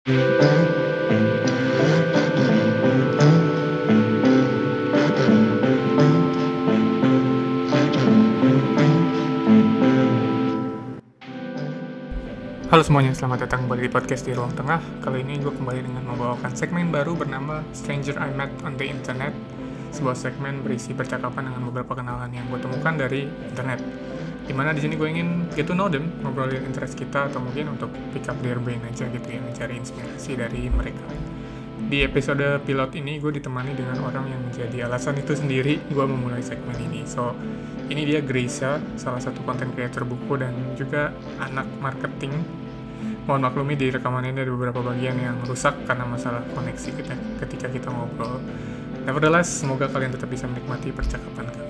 Halo semuanya, selamat datang kembali di podcast di Ruang Tengah. Kali ini gue kembali dengan membawakan segmen baru bernama Stranger I Met on the Internet. Sebuah segmen berisi percakapan dengan beberapa kenalan yang gue temukan dari internet. Di mana di sini gue ingin get to know them, ngobrolin interest kita atau mungkin untuk pick up their brain aja gitu ya, mencari inspirasi dari mereka. Di episode pilot ini gue ditemani dengan orang yang menjadi alasan itu sendiri gue memulai segmen ini. So, ini dia Gracia, salah satu konten creator buku dan juga anak marketing. Mohon maklumi di rekaman ini ada beberapa bagian yang rusak karena masalah koneksi kita ketika kita ngobrol. Nevertheless, semoga kalian tetap bisa menikmati percakapan kami.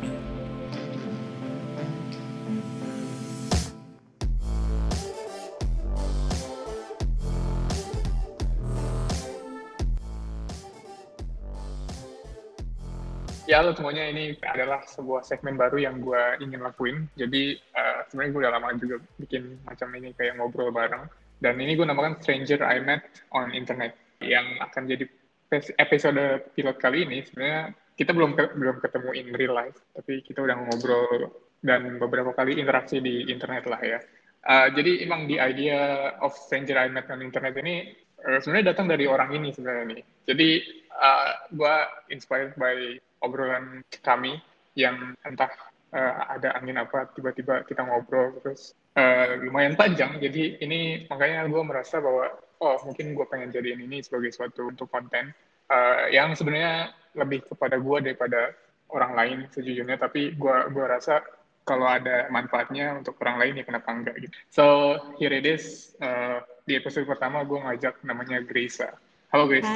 Ya, halo semuanya. Ini adalah sebuah segmen baru yang gue ingin lakuin. Jadi, uh, sebenarnya gue udah lama juga bikin macam ini kayak ngobrol bareng. Dan ini gue namakan Stranger I Met on Internet. Yang akan jadi episode pilot kali ini sebenarnya kita belum ke, belum ketemu in real life, tapi kita udah ngobrol dan beberapa kali interaksi di internet lah ya. Uh, jadi emang di idea of Stranger I Met on Internet ini uh, sebenarnya datang dari orang ini sebenarnya nih. Jadi uh, gue inspired by obrolan kami yang entah uh, ada angin apa tiba-tiba kita ngobrol terus uh, lumayan panjang. Jadi ini makanya gue merasa bahwa oh mungkin gue pengen jadiin ini sebagai suatu untuk konten uh, yang sebenarnya lebih kepada gue daripada orang lain sejujurnya. Tapi gue gue rasa kalau ada manfaatnya untuk orang lain ya kenapa enggak gitu. So here it is uh, di episode pertama gue ngajak namanya Grace halo Grace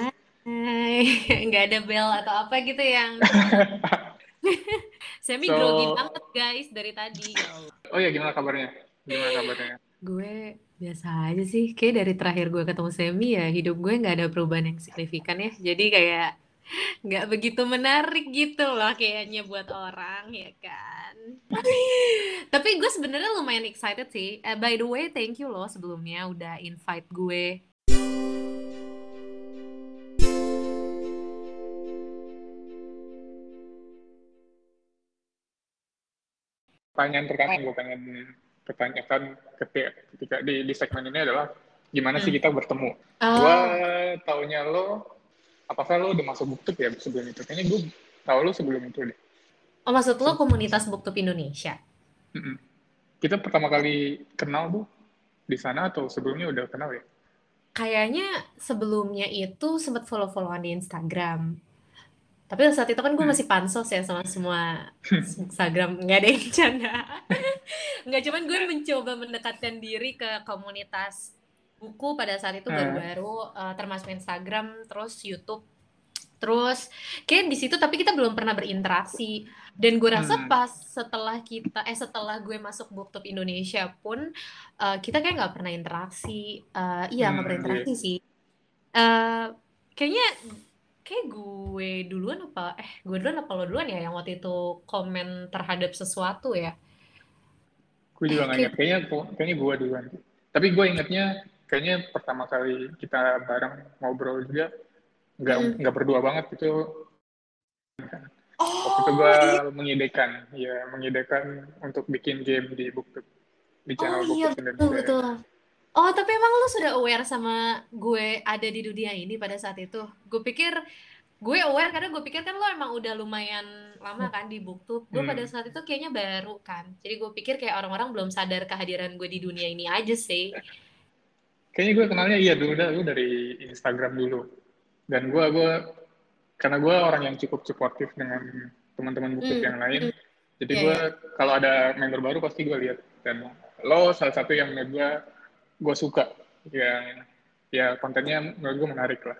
nggak ada bel atau apa gitu yang Semi So- grogi banget guys dari tadi. oh ya gimana kabarnya gimana kabarnya Gue biasa aja sih. Kayak dari terakhir gue ketemu Semi ya hidup gue nggak ada perubahan yang signifikan ya. Jadi kayak nggak begitu menarik gitu loh kayaknya buat orang ya kan. Tapi gue sebenarnya lumayan excited sih. Eh, by the way, thank you loh sebelumnya udah invite gue pertanyaan pertama yang gue pengen pertanyakan ketika, ketika di, di segmen ini adalah gimana sih Hmm. kita bertemu? Oh, Gue taunya lo, apakah lo udah masuk booktube ya sebelum itu? Kayaknya gue tahu lo sebelum itu deh. oh maksud lo komunitas booktube Indonesia? Mm-mm. Kita pertama kali kenal tuh di sana atau sebelumnya udah kenal ya? Kayaknya sebelumnya itu sempat follow-followan di Instagram. Tapi saat itu kan gue Hmm. masih pansos ya sama semua Instagram. Nggak ada yang canda. Nggak, cuman gue mencoba mendekatkan diri ke komunitas buku pada saat itu Hmm. baru-baru, eh, termasuk Instagram, terus YouTube. Terus kayak di situ tapi kita belum pernah berinteraksi. Dan gue rasa Hmm. pas setelah kita, eh setelah gue masuk Booktube Indonesia pun, eh, kita kayak nggak pernah interaksi. Eh, iya nggak Hmm, pernah interaksi sih. Eh, kayaknya kayak gue duluan apa eh gue duluan apa lo duluan ya yang waktu itu komen terhadap sesuatu ya Gue juga nggak ingat. Kayaknya, kayaknya gue duluan. Tapi gue ingetnya kayaknya pertama kali kita bareng ngobrol juga nggak Mm. nggak berdua banget itu waktu itu oh gue iya mengidekan ya mengidekan untuk bikin game di booktube di oh channel iya booktube betul Indonesia betul oh tapi emang lo sudah aware sama gue ada di dunia ini pada saat itu? Gue pikir gue aware karena gue pikir kan lo emang udah lumayan lama kan di booktube. Gue pada Hmm. saat itu kayaknya baru kan. Jadi gue pikir kayak orang-orang belum sadar kehadiran gue di dunia ini aja sih. Kayaknya gue kenalnya iya dulu dulu dari Instagram dulu. Dan gue gue karena gue orang yang cukup suportif dengan teman-teman booktube hmm. yang lain hmm. jadi iya gue iya. kalau ada member baru pasti gue lihat. Dan lo salah satu yang menurut gue gue suka yang ya kontennya menurut gue menarik lah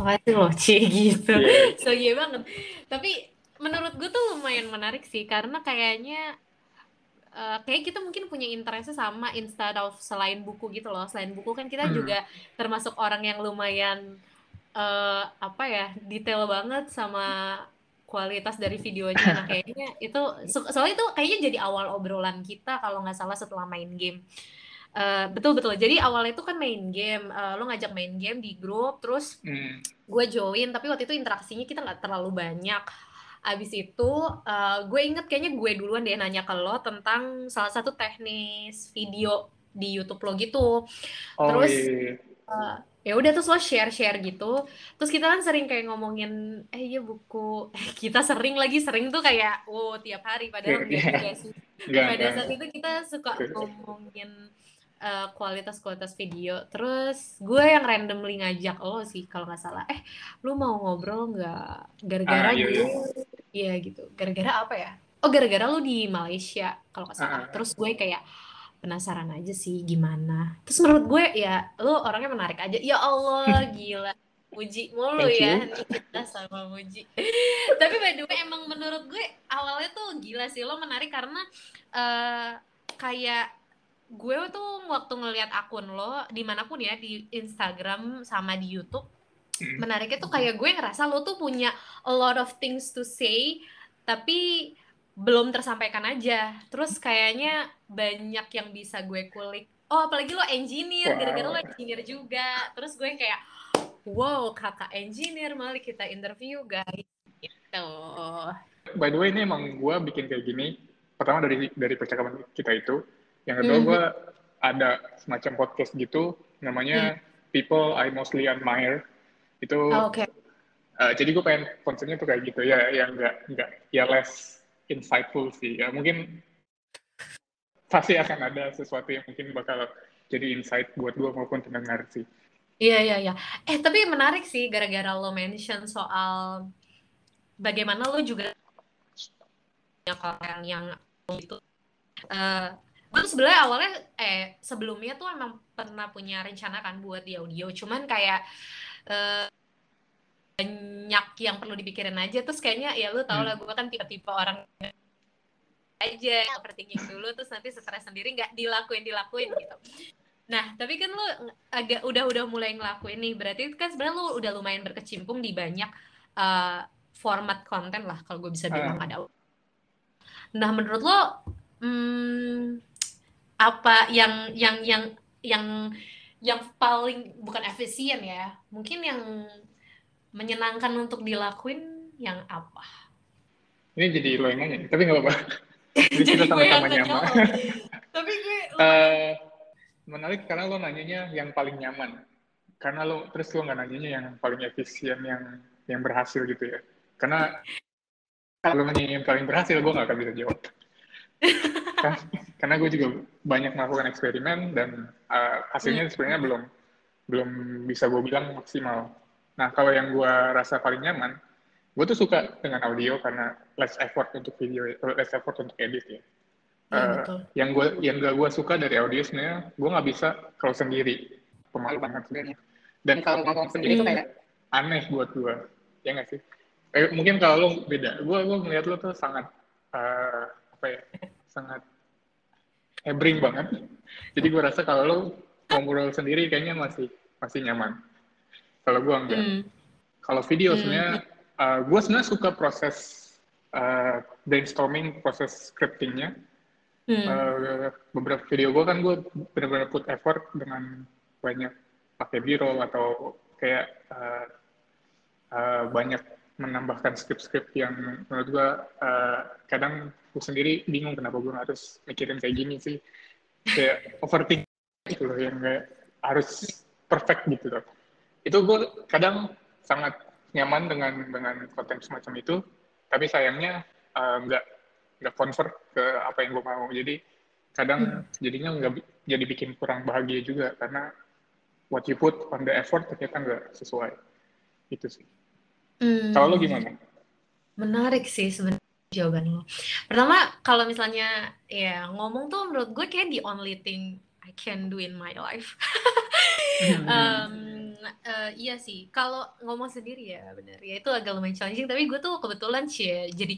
Makasih loh, Ci, gitu. Iya. So, iya banget. Tapi menurut gue tuh lumayan menarik sih, karena kayaknya eh, kayak kita mungkin punya interest sama instead of selain buku gitu loh. Selain buku kan kita Hmm. juga termasuk orang yang lumayan eh, apa ya, detail banget sama kualitas dari videonya. Nah, kayaknya itu so- soalnya itu kayaknya jadi awal obrolan kita kalau nggak salah setelah main game. Uh, betul betul. Jadi awalnya itu kan main game, uh, lo ngajak main game di grup, terus hmm. gue join. Tapi waktu itu interaksinya kita nggak terlalu banyak. Abis itu uh, gue inget kayaknya gue duluan deh nanya ke lo tentang salah satu teknis video di YouTube lo gitu. Oh, terus iya. uh, ya udah terus lo share share gitu. Terus kita kan sering kayak ngomongin eh iya buku. Eh, kita sering lagi sering tuh kayak oh tiap hari padahal enggak juga sih. Pada saat itu kita suka ngomongin uh, kualitas-kualitas video. Terus gue yang randomly ngajak lo sih kalau nggak salah. Eh, lu mau ngobrol nggak? Gara-gara iya, gue, iya. iya gitu. Gara-gara apa ya? Oh, gara-gara lu di Malaysia kalau nggak salah. Ah. Terus gue kayak penasaran aja sih gimana. Terus menurut gue ya, lu orangnya menarik aja. Ya Allah, gila. Muji mulu ya nih kita sama Muji. Tapi by the way emang menurut gue awalnya tuh gila sih lo menarik karena uh, kayak gue tuh waktu ngelihat akun lo di mana pun ya di Instagram sama di YouTube hmm. menariknya tuh kayak gue ngerasa lo tuh punya a lot of things to say tapi belum tersampaikan aja. Terus kayaknya banyak yang bisa gue kulik. Oh apalagi lo engineer gara-gara lo engineer juga. Terus gue kayak wow kakak engineer mari kita interview guys. Gitu. By the way ini emang gue bikin kayak gini. Pertama dari dari percakapan kita itu yang kedua mm -hmm. gue ada semacam podcast gitu namanya mm. People I Mostly Admire. Itu oh, okay. uh, jadi gue pengen konsepnya tuh kayak gitu ya yang enggak enggak ya less insightful sih. Ya mungkin pasti akan ada sesuatu yang mungkin bakal jadi insight buat gue maupun pendengar sih. Iya iya iya. Eh tapi menarik sih gara-gara lo mention soal bagaimana lo juga konten yang itu uh, gue tuh sebenarnya awalnya eh sebelumnya tuh emang pernah punya rencana kan buat di audio. Cuman kayak eh, banyak yang perlu dipikirin aja. Terus kayaknya ya lu tau lah hmm. gue kan tipe-tipe orang aja overthinking dulu terus nanti stres sendiri nggak dilakuin dilakuin gitu. Nah tapi kan lu agak udah udah mulai ngelakuin nih. Berarti kan sebenarnya lu udah lumayan berkecimpung di banyak uh, format konten lah kalau gue bisa bilang uh. ada. Nah menurut lo hmm, apa yang yang yang yang yang paling bukan efisien ya mungkin yang menyenangkan untuk dilakuin yang apa? Ini jadi lo yang nanya tapi nggak apa-apa. Jadi kita sama-sama nyaman. tapi gue uh, menarik karena lo nanyanya yang paling nyaman. Karena lo terus lo nggak nanyanya yang paling efisien yang yang berhasil gitu ya. Karena kalau nanya yang paling berhasil gue nggak akan bisa jawab karena gue juga banyak melakukan eksperimen dan uh, hasilnya hmm. sebenarnya belum belum bisa gue bilang maksimal. Nah kalau yang gue rasa paling nyaman, gue tuh suka dengan audio karena less effort untuk video, less effort untuk edit ya. Ya, uh, yang gue yang gak gue suka dari audio sebenarnya gue nggak bisa kalau sendiri. Pemalu banget. Sebenarnya dan kalau ngomong sendiri itu kayak aneh buat gue ya nggak sih? Eh, mungkin kalau lo beda gue gue melihat lo tuh sangat uh, apa ya sangat hebring banget. Jadi gue rasa kalau lo ngobrol sendiri kayaknya masih masih nyaman. Kalau gue enggak. Mm. Kalau video mm. sebenarnya uh, gue sebenarnya suka proses uh, brainstorming, proses scriptingnya. Mm. Uh, beberapa video gue kan gue benar-benar put effort dengan banyak pakai biro atau kayak uh, uh, banyak menambahkan skrip-skrip yang menurut gue uh, kadang gue sendiri bingung kenapa gue harus mikirin kayak gini sih. Kayak overthinking gitu loh yang kayak harus perfect gitu loh. Itu gue kadang sangat nyaman dengan dengan konten semacam itu tapi sayangnya uh, nggak nggak convert ke apa yang gue mau. Jadi kadang hmm. jadinya nggak jadi bikin kurang bahagia juga karena what you put on the effort ternyata nggak sesuai. Itu sih Hmm. Kalau lo gimana? Menarik sih sebenarnya jawaban lo. Pertama, kalau misalnya ya ngomong tuh menurut gue kayak the only thing I can do in my life. um, uh, iya sih, kalau ngomong sendiri ya benar ya itu agak lumayan challenging. Tapi gue tuh kebetulan sih ya, jadi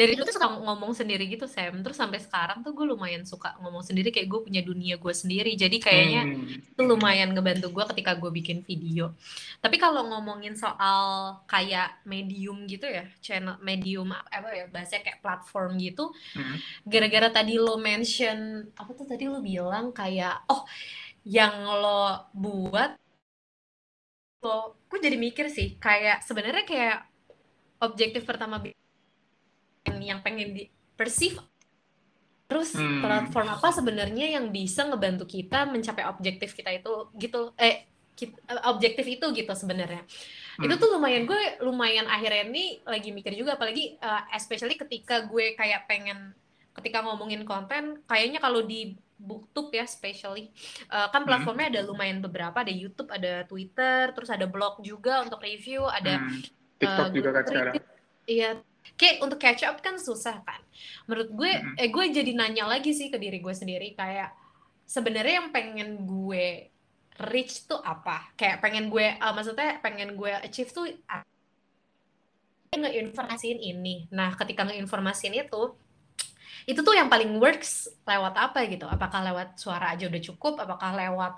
dari tuh suka ngomong sendiri gitu Sam terus sampai sekarang tuh gue lumayan suka ngomong sendiri kayak gue punya dunia gue sendiri jadi kayaknya hmm. itu lumayan ngebantu gue ketika gue bikin video tapi kalau ngomongin soal kayak medium gitu ya channel medium apa ya bahasa kayak platform gitu hmm. gara-gara tadi lo mention apa tuh tadi lo bilang kayak oh yang lo buat lo gue jadi mikir sih kayak sebenarnya kayak objektif pertama yang pengen di perceive terus hmm. platform apa sebenarnya yang bisa ngebantu kita mencapai objektif kita itu gitu eh kita, objektif itu gitu sebenarnya hmm. itu tuh lumayan gue lumayan akhirnya ini lagi mikir juga apalagi uh, especially ketika gue kayak pengen ketika ngomongin konten kayaknya kalau di booktube ya especially uh, kan hmm. platformnya hmm. ada lumayan beberapa ada YouTube ada Twitter terus ada blog juga untuk review ada hmm. TikTok uh, juga kan sekarang iya kayak untuk catch up kan susah kan menurut gue mm-hmm. eh gue jadi nanya lagi sih ke diri gue sendiri kayak sebenarnya yang pengen gue reach tuh apa? Kayak pengen gue uh, maksudnya pengen gue achieve tuh ngeinformasiin ini. Nah ketika ngeinformasiin itu itu tuh yang paling works lewat apa gitu? Apakah lewat suara aja udah cukup? Apakah lewat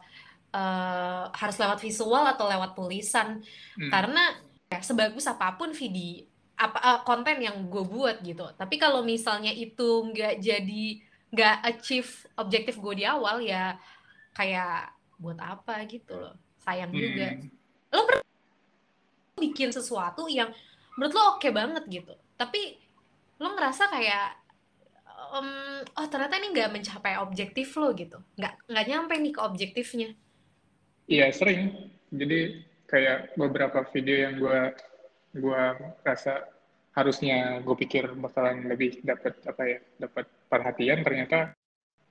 uh, harus lewat visual atau lewat tulisan? Hmm. karena ya, sebagus apa pun video apa uh, konten yang gue buat gitu. Tapi kalau misalnya itu nggak jadi nggak achieve objektif gue di awal ya kayak buat apa gitu loh. Sayang hmm. juga lo pernah bikin sesuatu yang menurut lo oke okay banget gitu. Tapi lo ngerasa kayak um, oh ternyata ini nggak mencapai objektif lo gitu. Nggak nggak nyampe nih ke objektifnya. Iya sering. Jadi kayak beberapa video yang gue gue rasa harusnya gue pikir bakalan lebih dapat apa ya dapat perhatian ternyata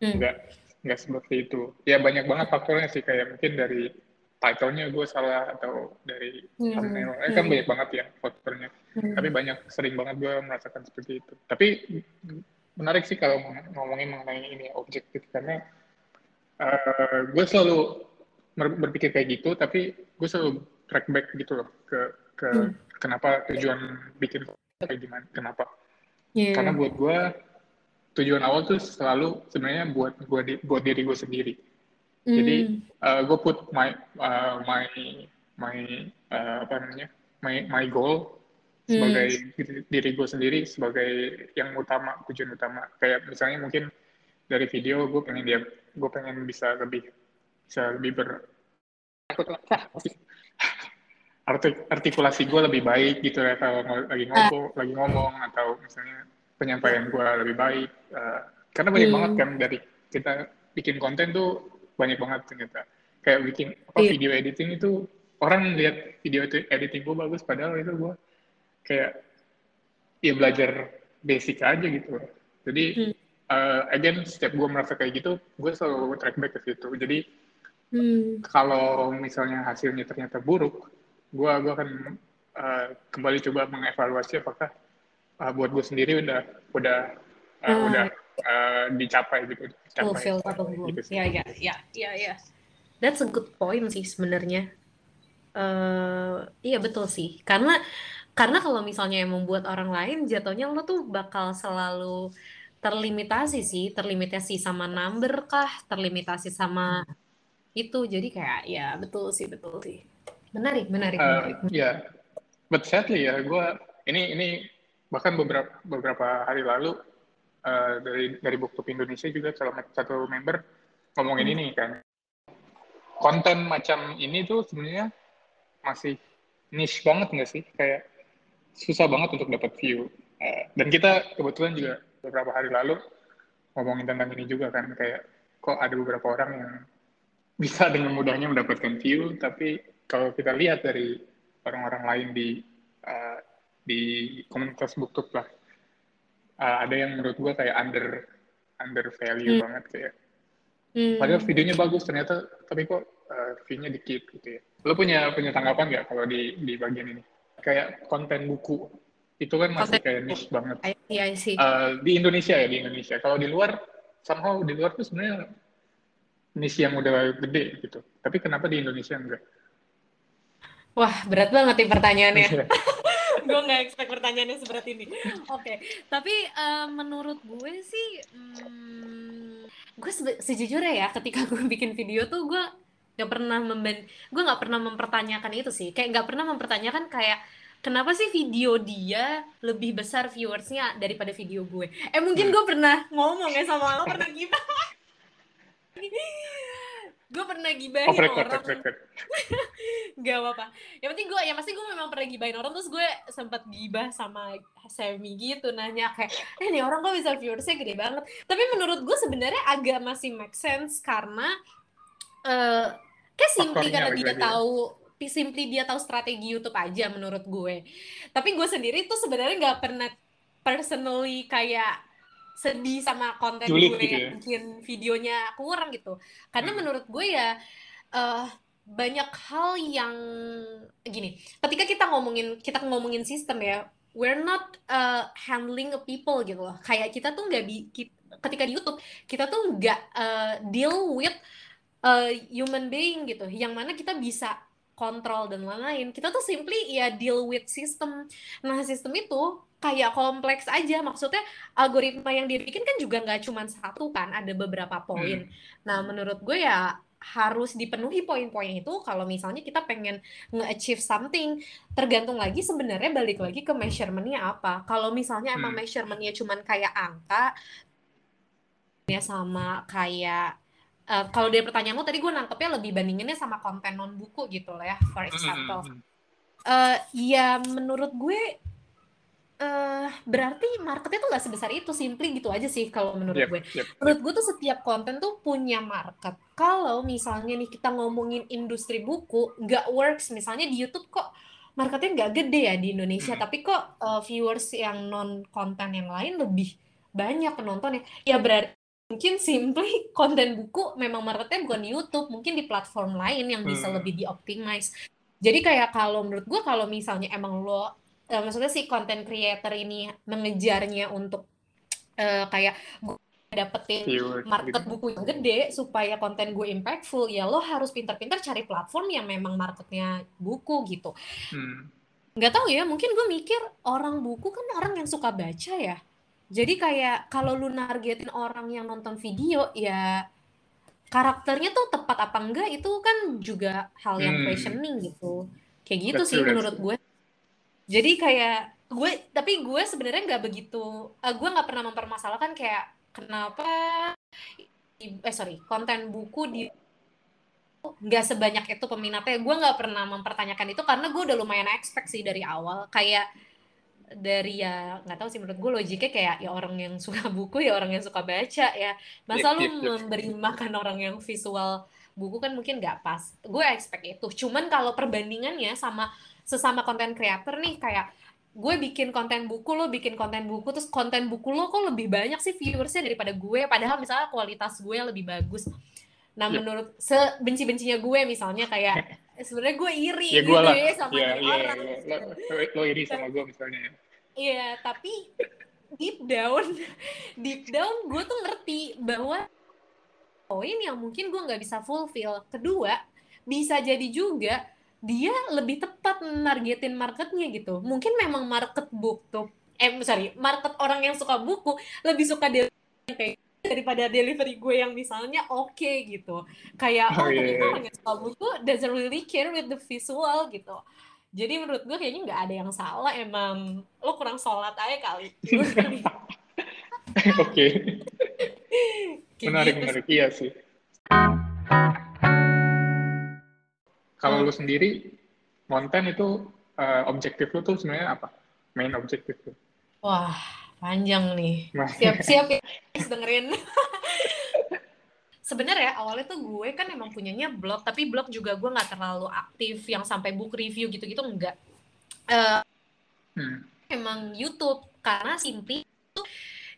hmm. nggak nggak seperti itu ya banyak banget faktornya sih kayak mungkin dari title-nya gue salah atau dari hmm. thumbnail eh, kan hmm. banyak banget ya faktornya hmm. tapi banyak sering banget gue merasakan seperti itu tapi menarik sih kalau ngomongin mengenai ini objektif karena uh, gue selalu berpikir kayak gitu tapi gue selalu track back gitu loh ke ke hmm. kenapa tujuan bikin kayak gimana kenapa yeah. karena buat gue tujuan awal tuh selalu sebenarnya buat gue di, buat diri gue sendiri mm. jadi uh, eh, gue put my uh, my my uh, apa namanya my my goal sebagai mm. diri gue sendiri sebagai yang utama tujuan utama kayak misalnya mungkin dari video gue pengen dia gue pengen bisa lebih bisa lebih ber artik artikulasi gue lebih baik gitu ya kalau lagi ngomong uh. lagi ngomong atau misalnya penyampaian gue lebih baik uh, karena banyak hmm. banget kan dari kita bikin konten tuh banyak banget ternyata kayak bikin apa yeah. video editing itu orang lihat video itu editing gue bagus padahal itu gue kayak ya belajar basic aja gitu jadi hmm. uh, again setiap gue merasa kayak gitu gue selalu track back ke situ jadi hmm. kalau misalnya hasilnya ternyata buruk gue gua akan uh, kembali coba mengevaluasi apakah uh, buat gue sendiri udah udah uh, hmm. udah uh, dicapai gitu. Fulfill atau belum? Gitu ya ya ya ya ya. That's a good point sih sebenarnya. Uh, iya betul sih karena karena kalau misalnya yang membuat orang lain jatuhnya lo tuh bakal selalu terlimitasi sih terlimitasi sama number kah terlimitasi sama itu jadi kayak ya betul sih betul sih Menarik, menarik, uh, menarik. Ya, but sadly ya, gue ini ini bahkan beberapa beberapa hari lalu uh, dari dari Booktube Indonesia juga salah satu member ngomongin hmm. ini kan konten macam ini tuh sebenarnya masih niche banget nggak sih kayak susah banget untuk dapat view uh, dan kita kebetulan juga beberapa hari lalu ngomongin tentang ini juga kan kayak kok ada beberapa orang yang bisa dengan mudahnya mendapatkan view tapi kalau kita lihat dari orang-orang lain di uh, di komunitas booktube lah uh, ada yang menurut gue kayak under under value hmm. banget kayak hmm. padahal videonya bagus ternyata tapi kok uh, view-nya dikit gitu ya. Lo punya punya tanggapan nggak kalau di di bagian ini? Kayak konten buku itu kan masih konten kayak niche banget. Iya sih uh, di Indonesia ya di Indonesia. Kalau di luar somehow di luar tuh sebenarnya niche yang udah gede gitu. Tapi kenapa di Indonesia enggak Wah, berat banget nih pertanyaannya. gue nggak expect pertanyaannya seberat ini. Oke, okay. tapi uh, menurut gue sih, hmm, gue sejujurnya ya, ketika gue bikin video tuh gue nggak pernah memben, gue nggak pernah mempertanyakan itu sih. Kayak nggak pernah mempertanyakan kayak kenapa sih video dia lebih besar viewersnya daripada video gue. Eh mungkin hmm. gue pernah ngomong ya sama lo pernah gimana? gue pernah gibahin oh, orang. gak apa-apa. Yang penting gue ya pasti gue memang pernah gibahin orang terus gue sempat gibah sama Semi gitu nanya kayak eh nih orang kok bisa viewersnya gede banget. Tapi menurut gue sebenarnya agak masih make sense karena uh, kayak simply karena dia tahu simply dia tahu strategi YouTube aja menurut gue. Tapi gue sendiri tuh sebenarnya nggak pernah personally kayak sedih sama konten Julit gue gitu yang ya? bikin videonya kurang gitu. Karena hmm. menurut gue ya uh, banyak hal yang gini ketika kita ngomongin kita ngomongin sistem ya we're not uh, handling a people gitu loh. Kayak kita tuh nggak bi ketika di YouTube kita tuh nggak uh, deal with uh, human being gitu. Yang mana kita bisa kontrol dan lain-lain. Kita tuh simply ya deal with system. Nah sistem itu kayak kompleks aja. Maksudnya algoritma yang dibikin kan juga nggak cuma satu kan ada beberapa poin. Hmm. nah menurut gue ya harus dipenuhi poin-poin itu kalau misalnya kita pengen nge-achieve something. Tergantung lagi sebenarnya balik lagi ke measurementnya apa. Kalau misalnya emang hmm. measurementnya cuma kayak angka ya sama kayak uh, kalau dari pertanyaanmu tadi gue nangkepnya lebih bandinginnya sama konten non buku gitu lah ya for hmm, example. uh, ya menurut gue uh, berarti marketnya tuh nggak sebesar itu, simply gitu aja sih kalau menurut yep, gue. Yep, menurut gue tuh setiap konten tuh punya market. Kalau misalnya nih kita ngomongin industri buku, nggak works. Misalnya di YouTube kok marketnya nggak gede ya di Indonesia, hmm. tapi kok uh, viewers yang non konten yang lain lebih banyak penontonnya. Ya berarti mungkin simply konten buku memang marketnya bukan di YouTube, mungkin di platform lain yang bisa hmm. lebih dioptimize. Jadi kayak kalau menurut gue kalau misalnya emang lo uh, maksudnya si content creator ini mengejarnya untuk uh, kayak gue dapetin market gitu. buku yang gede supaya konten gue impactful ya lo harus pintar-pintar cari platform yang memang marketnya buku gitu hmm. nggak tahu ya mungkin gue mikir orang buku kan orang yang suka baca ya jadi kayak kalau lu nargetin orang yang nonton video ya karakternya tuh tepat apa enggak itu kan juga hal yang hmm. questioning gitu kayak gitu that's sih menurut gue jadi kayak gue tapi gue sebenarnya nggak begitu uh, gue nggak pernah mempermasalahkan kayak kenapa eh sorry konten buku di nggak sebanyak itu peminatnya. Gue nggak pernah mempertanyakan itu karena gue udah lumayan expect sih dari awal. Kayak dari ya nggak tahu sih menurut gue logiknya kayak ya orang yang suka buku ya orang yang suka baca ya. Masa yep, lu yep, yep. memberi makan orang yang visual buku kan mungkin nggak pas. Gue expect itu. Cuman kalau perbandingannya sama sesama konten creator nih kayak gue bikin konten buku lo bikin konten buku terus konten buku lo kok lebih banyak sih viewersnya daripada gue? Padahal misalnya kualitas gue lebih bagus. Nah yep. menurut sebenci bencinya gue misalnya kayak sebenarnya gue iri ya, gitu ya sama ya, ya, orang. ya, lo, lo iri sama gue misalnya iya tapi deep down deep down gue tuh ngerti bahwa poin yang mungkin gue nggak bisa fulfill. Kedua bisa jadi juga dia lebih tepat nargetin marketnya gitu. Mungkin memang market tuh, eh sorry, market orang yang suka buku lebih suka dia kayak daripada delivery gue yang misalnya oke okay, gitu. Kayak oh, oh yeah. ternyata iya. orang yang suka buku doesn't really care with the visual gitu. Jadi menurut gue kayaknya nggak ada yang salah emang lo kurang sholat aja kali. Oke. menarik gitu. menarik iya sih. Kalau hmm. lu sendiri, konten itu uh, objektif lu tuh sebenarnya apa? Main objektif lu? Wah, panjang nih. Siap-siap ya, dengerin. Sebenarnya awalnya tuh gue kan emang punyanya blog, tapi blog juga gue nggak terlalu aktif yang sampai book review gitu-gitu enggak. Uh, hmm. Emang YouTube karena simply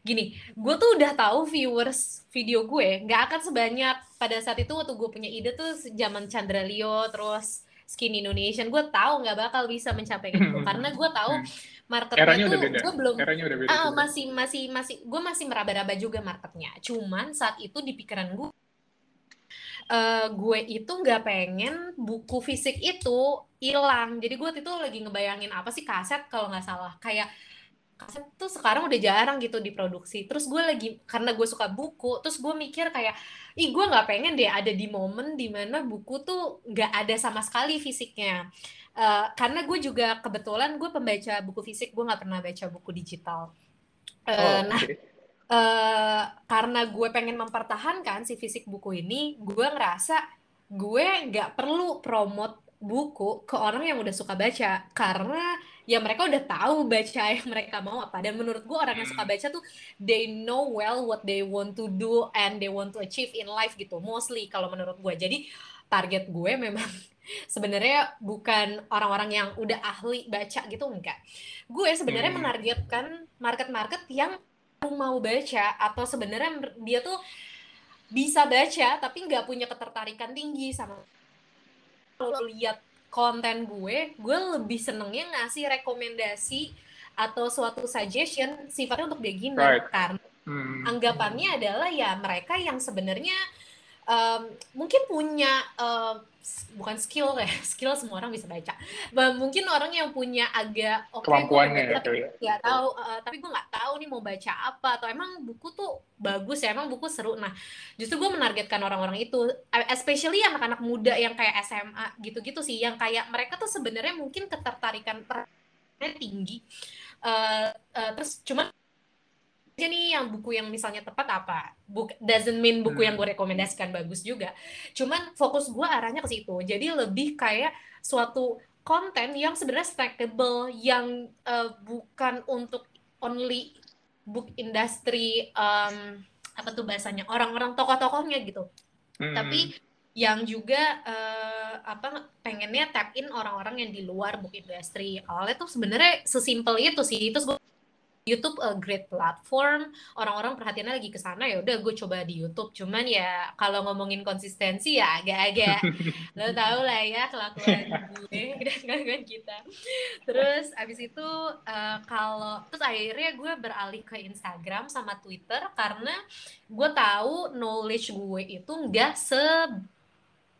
gini, gue tuh udah tahu viewers video gue nggak akan sebanyak pada saat itu waktu gue punya ide tuh zaman Chandra Leo terus Skin Indonesian. Gue tahu nggak bakal bisa mencapai itu karena gue tahu marketnya tuh gue belum Eranya udah beda ah, masih masih masih gue masih meraba-raba juga marketnya. Cuman saat itu di pikiran gue uh, gue itu nggak pengen buku fisik itu hilang. Jadi gue itu lagi ngebayangin apa sih kaset kalau nggak salah. Kayak kaset tuh sekarang udah jarang gitu diproduksi. Terus gue lagi karena gue suka buku terus gue mikir kayak ih gue nggak pengen deh ada di momen di mana buku tuh nggak ada sama sekali fisiknya. Uh, karena gue juga kebetulan gue pembaca buku fisik gue nggak pernah baca buku digital. Uh, oh, nah uh, karena gue pengen mempertahankan si fisik buku ini gue ngerasa gue nggak perlu promote buku ke orang yang udah suka baca karena ya mereka udah tahu baca yang mereka mau apa dan menurut gue orang yang suka hmm. baca tuh they know well what they want to do and they want to achieve in life gitu mostly kalau menurut gue jadi target gue memang sebenarnya bukan orang-orang yang udah ahli baca gitu enggak gue sebenarnya hmm. menargetkan market-market yang mau baca atau sebenarnya dia tuh bisa baca tapi nggak punya ketertarikan tinggi sama kalau lihat konten gue, gue lebih senengnya ngasih rekomendasi atau suatu suggestion sifatnya untuk beginner right. karena hmm. anggapannya adalah ya mereka yang sebenarnya um, mungkin punya um, bukan skill ya skill semua orang bisa baca. Mungkin orang yang punya agak oke okay, kemampuannya ya, tapi nggak tahu uh, tapi gue nggak tahu nih mau baca apa atau emang buku tuh bagus ya emang buku seru. Nah justru gue menargetkan orang-orang itu especially anak-anak muda yang kayak SMA gitu-gitu sih yang kayak mereka tuh sebenarnya mungkin ketertarikan tinggi. Uh, uh, terus cuma aja nih yang buku yang misalnya tepat apa. Book, doesn't mean buku hmm. yang gue rekomendasikan bagus juga. Cuman fokus gue arahnya ke situ. Jadi lebih kayak suatu konten yang sebenarnya stackable yang uh, bukan untuk only book industry um, apa tuh bahasanya orang-orang tokoh-tokohnya gitu. Hmm. tapi yang juga uh, apa pengennya tap in orang-orang yang di luar book industry. Awalnya tuh sebenarnya sesimpel itu sih. Terus gue YouTube a great platform orang-orang perhatiannya lagi ke sana ya udah gue coba di YouTube cuman ya kalau ngomongin konsistensi ya agak-agak lo tau lah ya kelakuan gue dan kawan kita terus abis itu uh, kalau terus akhirnya gue beralih ke Instagram sama Twitter karena gue tahu knowledge gue itu enggak se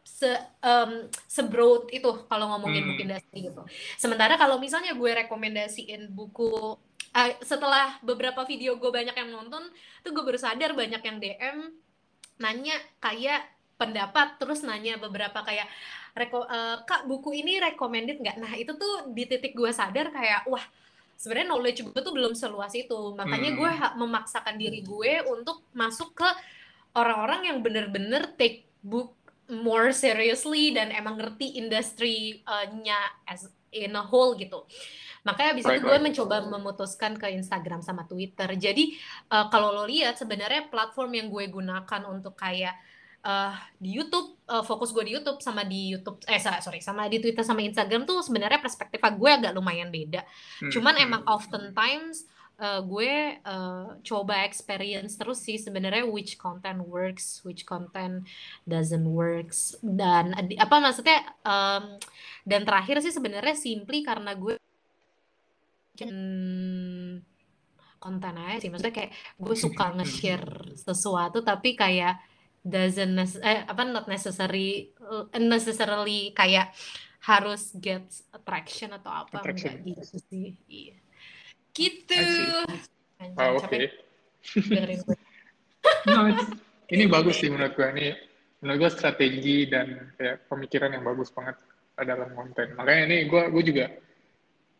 se um, sebroad itu kalau ngomongin hmm. buku industri gitu. Sementara kalau misalnya gue rekomendasiin buku uh, setelah beberapa video gue banyak yang nonton tuh gue baru sadar banyak yang DM nanya kayak pendapat terus nanya beberapa kayak reko uh, kak buku ini recommended nggak? Nah itu tuh di titik gue sadar kayak wah sebenarnya knowledge gue tuh belum seluas itu. Makanya hmm. gue memaksakan diri gue untuk masuk ke orang-orang yang bener-bener take book more seriously dan emang ngerti industri-nya as in a whole gitu Makanya abis right, itu gue right. mencoba memutuskan ke Instagram sama Twitter. Jadi uh, kalau lo lihat sebenarnya platform yang gue gunakan untuk kayak uh, di YouTube uh, fokus gue di YouTube sama di YouTube eh sorry sama di Twitter sama Instagram tuh sebenarnya perspektif gue agak lumayan beda. Hmm. Cuman hmm. emang oftentimes uh, gue uh, coba experience terus sih sebenarnya which content works, which content doesn't works dan apa maksudnya um, dan terakhir sih sebenarnya simply karena gue hmm, konten aja sih. Maksudnya kayak gue suka nge-share sesuatu tapi kayak doesn't eh apa not necessary uh, necessarily kayak harus get attraction atau apa attraction. enggak gitu sih. Iya. Gitu. Oh, oke. Okay. no, ini bagus sih menurut gue. Ini menurut gue strategi dan kayak pemikiran yang bagus banget dalam konten. Makanya ini gue gue juga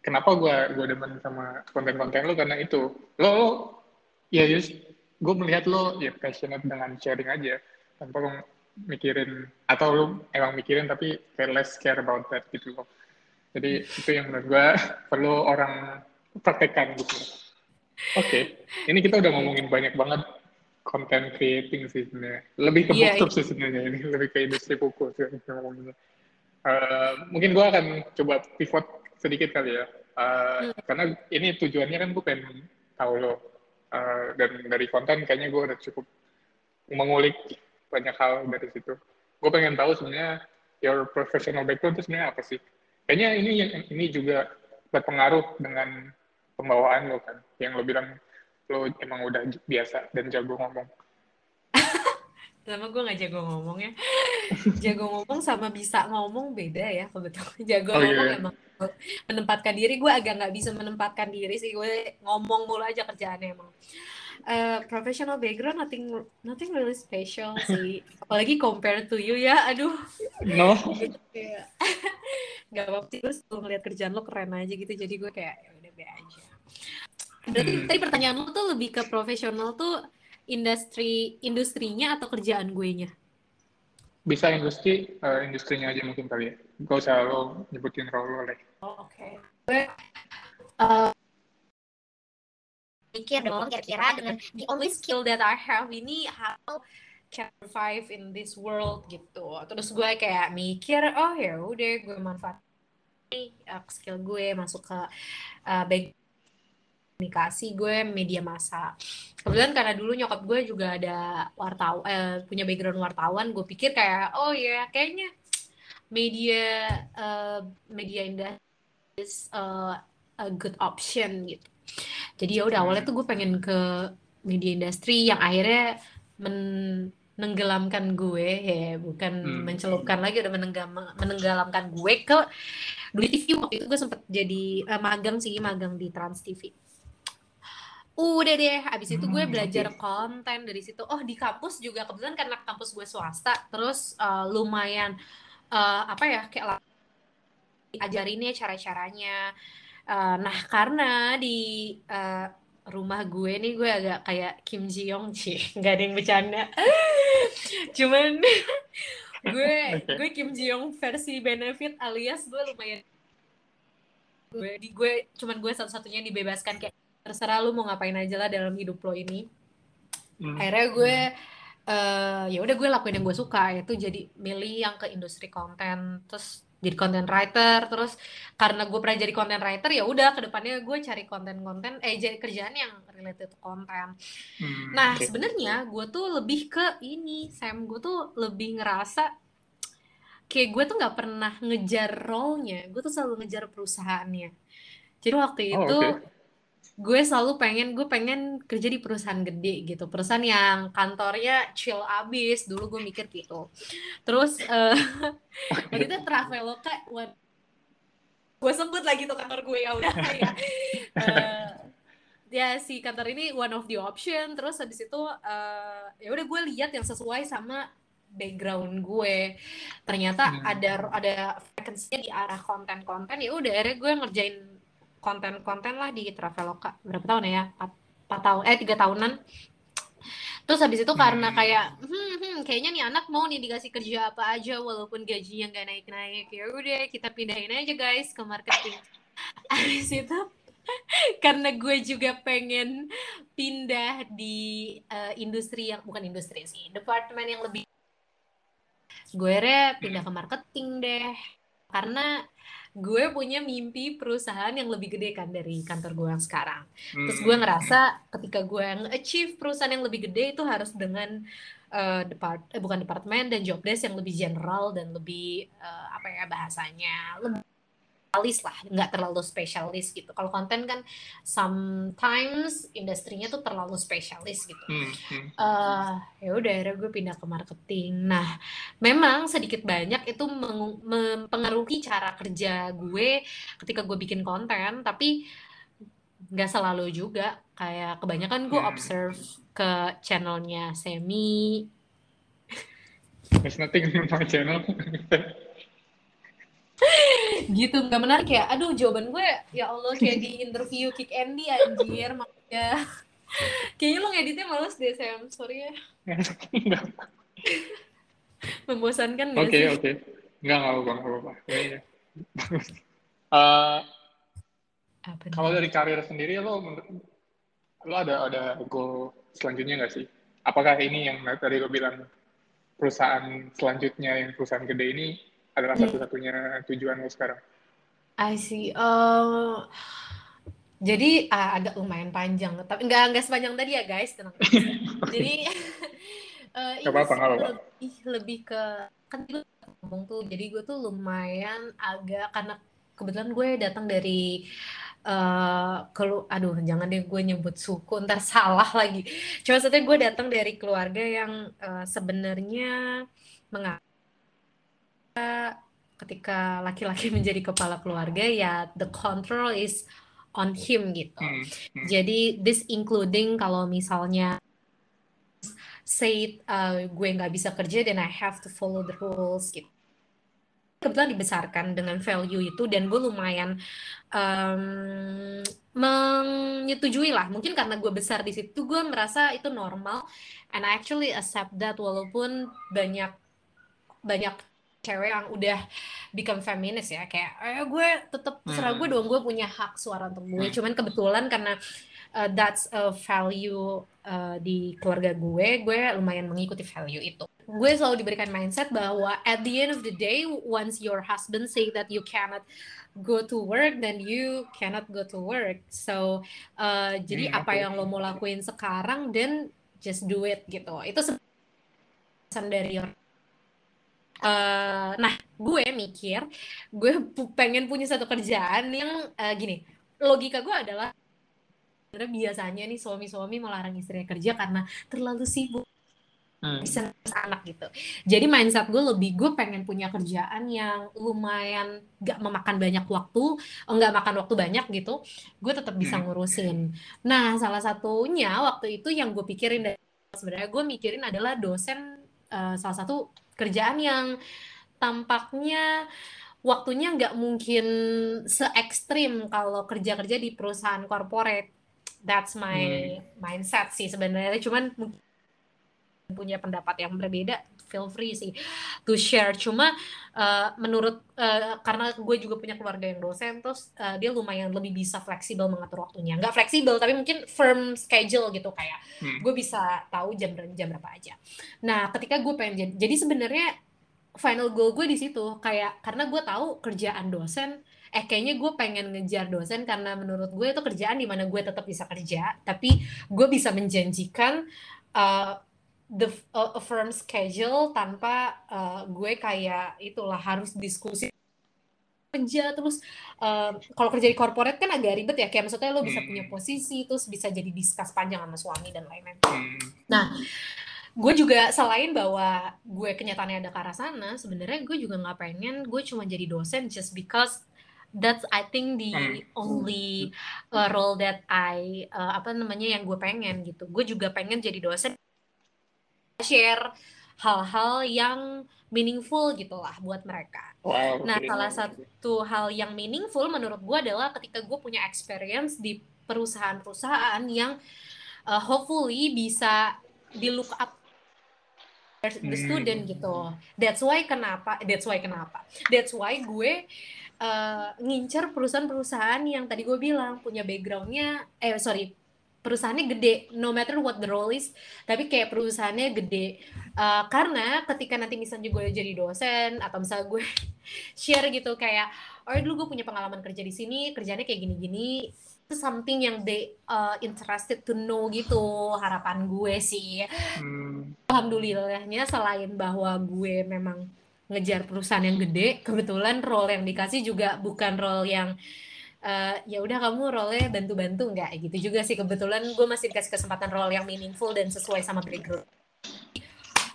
kenapa gue gue demen sama konten-konten lo karena itu. Lo, lo ya just gue melihat lo ya passionate dengan sharing aja. Tanpa lo mikirin atau lo emang mikirin tapi care less care about that gitu loh. Jadi itu yang menurut gue perlu orang praktekkan gitu. Oke okay. ini kita udah ngomongin banyak banget konten creating sih sebenarnya. Lebih ke yeah, book yeah. sih sebenarnya ini lebih ke industri buku sih uh, mungkin gue akan coba pivot sedikit kali ya. Uh, hmm. Karena ini tujuannya kan gue pengen tahu lo. Uh, dan dari konten kayaknya gue udah cukup mengulik banyak hal dari situ. Gue pengen tahu sebenarnya your professional background itu sebenarnya apa sih? Kayaknya ini ini juga berpengaruh dengan pembawaan lo kan. Yang lo bilang lo emang udah biasa dan jago ngomong. Lama gue gak jago ngomong ya. jago ngomong sama bisa ngomong beda ya kebetulan. Jago Oh ngomong iya. emang menempatkan diri. Gue agak nggak bisa menempatkan diri sih. Gue ngomong mulu aja kerjaannya emang. Uh, professional background nothing nothing really special sih. Apalagi compared to you ya aduh. No. gitu nggak apa-apa sih terus ngeliat kerjaan lo keren aja gitu. Jadi gue kayak ya udah be aja. Berarti Hmm. tadi pertanyaan lo tuh lebih ke profesional tuh industri industrinya atau kerjaan gue nya Bisa industri, eh, industrinya aja mungkin kali ya. Gak usah lo nyebutin role lo lah. oh, oke uh, mikir dong kira-kira dengan the only skill that I have ini how can survive in this world gitu terus gue kayak mikir oh ya udah gue manfaat uh, skill gue masuk ke uh, back komunikasi gue media massa. Kebetulan karena dulu nyokap gue juga ada wartawan eh, punya background wartawan gue pikir kayak oh ya kayaknya media uh, media industri is uh, a good option gitu. Jadi ya udah awalnya tuh gue pengen ke media industri yang akhirnya menenggelamkan gue ya bukan Hmm. mencelupkan lagi udah menenggam- menenggelamkan gue ke Dulu TV waktu itu gue sempet jadi eh, magang sih magang di Trans TV udah deh abis itu gue Hmm, belajar konten dari situ. Oh di kampus juga kebetulan karena kampus gue swasta terus eh, lumayan eh, apa ya kayak ajarinnya cara-caranya. Eh, nah karena di eh, rumah gue nih gue agak kayak Kim Ji Young sih nggak ada yang bercanda. Cuman gue gue Kim Ji Young versi benefit alias gue lumayan gue di gue cuman gue satu-satunya dibebaskan kayak terserah lu mau ngapain aja lah dalam hidup lo ini Hmm. akhirnya gue eh ya udah gue lakuin yang gue suka yaitu jadi milih yang ke industri konten terus jadi content writer terus karena gue pernah jadi content writer ya udah ke depannya gue cari konten-konten eh jadi kerjaan yang related to konten Hmm, Nah, oke. sebenarnya gue tuh lebih ke ini, Sam. Gue tuh lebih ngerasa kayak gue tuh nggak pernah ngejar role-nya. Gue tuh selalu ngejar perusahaannya. Jadi waktu Oh, itu oke. Gue selalu pengen, gue pengen kerja di perusahaan gede gitu. Perusahaan yang kantornya chill abis. Dulu gue mikir gitu. Terus eh waktu itu Traveloka, gue sebut lagi tuh kantor gue ya udah ya. Eh, ya si kantor ini one of the option terus habis itu eh, ya udah gue lihat yang sesuai sama background gue ternyata Hmm. ada ada vacancy di arah konten-konten ya udah akhirnya gue ngerjain konten-konten lah di Traveloka. Berapa tahun ya? Empat empat tahun eh tiga tahunan. Terus habis itu karena Hmm. kayak hmm, hmm, kayaknya nih anak mau nih dikasih kerja apa aja walaupun gajinya nggak naik-naik. Ya udah kita pindahin aja guys ke marketing. Habis itu karena gue juga pengen pindah di eh, industri yang bukan industri sih departemen yang lebih. Gue akhirnya pindah ke marketing deh. Karena gue punya mimpi perusahaan yang lebih gede kan dari kantor gue yang sekarang terus gue Hmm. ngerasa ketika gue achieve perusahaan yang lebih gede itu harus dengan eh, depart eh, bukan departemen dan job desk yang lebih general dan lebih eh, apa ya bahasanya lebih spesialis lah nggak terlalu spesialis gitu kalau konten kan sometimes industrinya tuh terlalu spesialis gitu Hmm, hmm. eh ya udah akhirnya gue pindah ke marketing. Nah, memang sedikit banyak itu mempengaruhi cara kerja gue ketika gue bikin konten, tapi nggak selalu juga. Kayak kebanyakan gue Hmm. observe ke channelnya Semi. There's nothing in my channel. Gitu, nggak menarik ya? Aduh, jawaban gue ya Allah kayak di interview Kick Andy anjir, makanya. Kayaknya lo ngeditnya males deh, Sam. Sorry ya. Membosankan gak Oke, sih? oke. Enggak, enggak apa-apa, enggak apa-apa. Ini ya. Eh, Apa kalau nih? dari karir sendiri lo lo ada ada goal selanjutnya nggak sih? Apakah ini yang tadi lo bilang perusahaan selanjutnya yang perusahaan gede ini adalah Hmm. satu-satunya tujuan lo sekarang? I see. Eh, jadi ah, agak lumayan panjang, tapi nggak nggak sepanjang tadi ya guys, tenang. Jadi Nggak ini nggak apa-apa. lebih lebih ke kan gue ngomong tuh, jadi gue tuh lumayan agak karena kebetulan gue datang dari eh kelu aduh jangan deh gue nyebut suku ntar salah lagi. Cuma maksudnya gue datang dari keluarga yang eh, sebenarnya menganggap ketika laki-laki menjadi kepala keluarga ya the control is on him gitu. Hmm, hmm. Jadi this including kalau misalnya say uh, gue nggak bisa kerja dan I have to follow the rules gitu. Kebetulan dibesarkan dengan value itu dan gue lumayan um, menyetujui lah. Mungkin karena gue besar di situ gue merasa itu normal and I actually accept that walaupun banyak banyak cewek yang udah become feminist ya. Kayak eh, gue tetap terserah gue hmm. dong gue punya hak suara untuk gue. Hmm. cuman kebetulan karena uh, that's a value uh, di keluarga gue gue lumayan mengikuti value itu. Gue selalu diberikan mindset bahwa at the end of the day once your husband say that you cannot go to work then you cannot go to work. So uh, jadi hmm, apa yang lo mau lakuin sekarang then just do it gitu. Itu pesan dari Uh, nah, gue mikir, gue pengen punya satu kerjaan yang uh, gini. Logika gue adalah biasanya nih suami-suami melarang istrinya kerja karena terlalu sibuk hmm. bisa anak gitu. Jadi mindset gue lebih gue pengen punya kerjaan yang lumayan gak memakan banyak waktu, enggak makan waktu banyak gitu. Gue tetap bisa hmm. ngurusin. Nah salah satunya waktu itu yang gue pikirin sebenarnya gue mikirin adalah dosen uh, salah satu kerjaan yang tampaknya waktunya nggak mungkin se ekstrim kalau kerja-kerja di perusahaan corporate. That's my hmm. mindset sih sebenarnya. Cuman punya pendapat yang berbeda, feel free sih to share. Cuma uh, menurut uh, karena gue juga punya keluarga yang dosen, terus uh, dia lumayan lebih bisa fleksibel mengatur waktunya. Nggak fleksibel, tapi mungkin firm schedule gitu kayak hmm. gue bisa tahu jam jam berapa aja. Nah, ketika gue pengen jadi, jadi sebenarnya final goal gue di situ kayak karena gue tahu kerjaan dosen eh kayaknya gue pengen ngejar dosen karena menurut gue itu kerjaan di mana gue tetap bisa kerja tapi gue bisa menjanjikan uh, the uh, a firm schedule tanpa uh, gue kayak itulah harus diskusi kerja terus uh, kalau kerja di corporate kan agak ribet ya kayak maksudnya lo bisa hmm. punya posisi terus bisa jadi diskus panjang sama suami dan lain-lain. Hmm. Nah, gue juga selain bahwa gue kenyataannya ada ke arah sana, sebenarnya gue juga nggak pengen gue cuma jadi dosen just because that's I think the hmm. only uh, role that I uh, apa namanya yang gue pengen gitu. Gue juga pengen jadi dosen share hal-hal yang meaningful gitulah buat mereka. Wow, nah, okay. salah satu hal yang meaningful menurut gue adalah ketika gue punya experience di perusahaan-perusahaan yang uh, hopefully bisa di look up the student hmm. gitu. That's why kenapa? That's why kenapa? That's why gue uh, ngincer perusahaan-perusahaan yang tadi gue bilang punya backgroundnya, eh sorry perusahaannya gede no matter what the role is tapi kayak perusahaannya gede uh, karena ketika nanti misalnya gue jadi dosen atau misalnya gue share gitu kayak oh dulu gue punya pengalaman kerja di sini kerjanya kayak gini-gini itu something yang they uh, interested to know gitu harapan gue sih hmm. alhamdulillahnya selain bahwa gue memang ngejar perusahaan yang gede kebetulan role yang dikasih juga bukan role yang uh, ya udah kamu role bantu-bantu nggak? Gitu juga sih. Kebetulan gue masih dikasih kesempatan role yang meaningful dan sesuai sama background.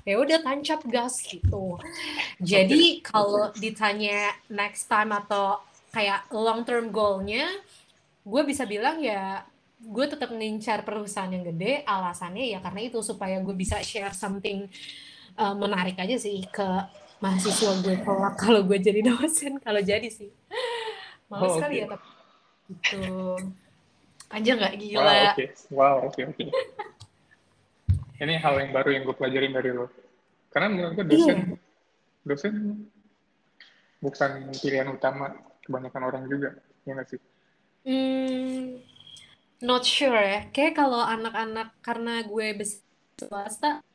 Ya udah tancap gas gitu. Jadi kalau ditanya next time atau kayak long term goalnya gue bisa bilang ya gue tetap ngincar perusahaan yang gede. Alasannya ya karena itu supaya gue bisa share something uh, menarik aja sih ke mahasiswa gue kalau gue jadi dosen kalau jadi sih. Males oh, okay. ya tapi Gitu. Aja nggak gila. Wow, oke. Okay. Wow, oke, okay, oke. Okay. Ini hal yang baru yang gue pelajarin dari lo. Karena menurut gue dosen, iya. dosen bukan pilihan utama kebanyakan orang juga, ya nggak sih? Hmm, not sure ya. Kayak kalau anak-anak karena gue swasta,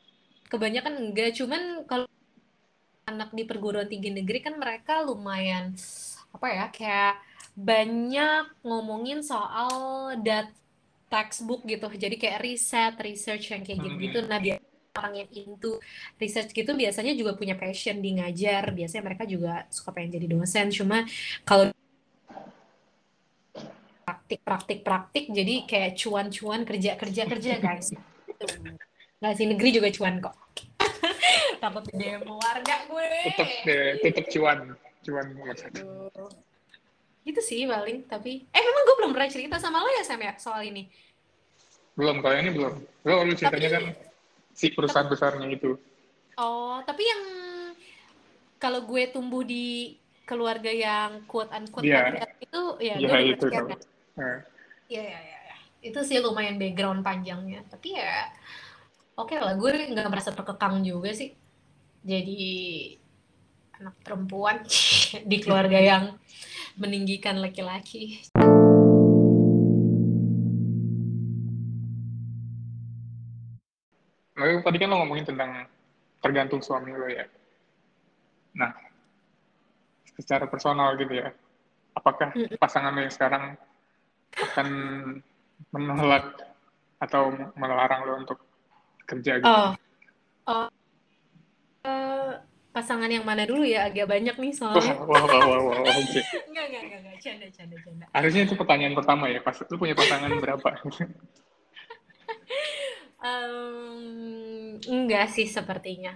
kebanyakan enggak. Cuman kalau anak di perguruan tinggi negeri kan mereka lumayan apa ya kayak banyak ngomongin soal dat textbook gitu. Jadi kayak riset research yang kayak gitu gitu nah dia orang yang into research gitu biasanya juga punya passion di ngajar. Biasanya mereka juga suka pengen jadi dosen. Cuma kalau praktik praktik praktik jadi kayak cuan-cuan kerja kerja kerja guys nggak sih negeri juga cuan kok. Takut demo warga gue. Tetap deh tetap cuan cuan. Nomor satu Aduh. Gitu sih paling, tapi eh memang gue belum pernah cerita sama lo ya Sam ya soal ini. belum kalau ini belum lo lu ceritanya Tapi- kan si perusahaan besarnya itu Oh, tapi yang kalau gue tumbuh di keluarga yang quote unquote Iya. patriarki itu ya Iya, gue itu kan. Nah, Iya, iya, iya. iya. Itu sih lumayan background panjangnya. Tapi ya oke lah, gue nggak merasa terkekang juga sih. Jadi anak perempuan di keluarga yang meninggikan laki-laki. Lalu tadi kan lo ngomongin tentang tergantung suami lo ya. Nah, secara personal gitu ya, apakah pasangan lo yang sekarang akan menolak atau melarang lo untuk kerja gitu? Oh, oh. Eh, pasangan yang mana dulu ya? Agak banyak nih Wah, soalnya. wah, wah, wah, wah, wah, oke. Enggak, enggak, enggak, enggak. Canda, canda, canda. Harusnya itu pertanyaan pertama ya, pas lo punya pasangan berapa? Em, enggak sih sepertinya.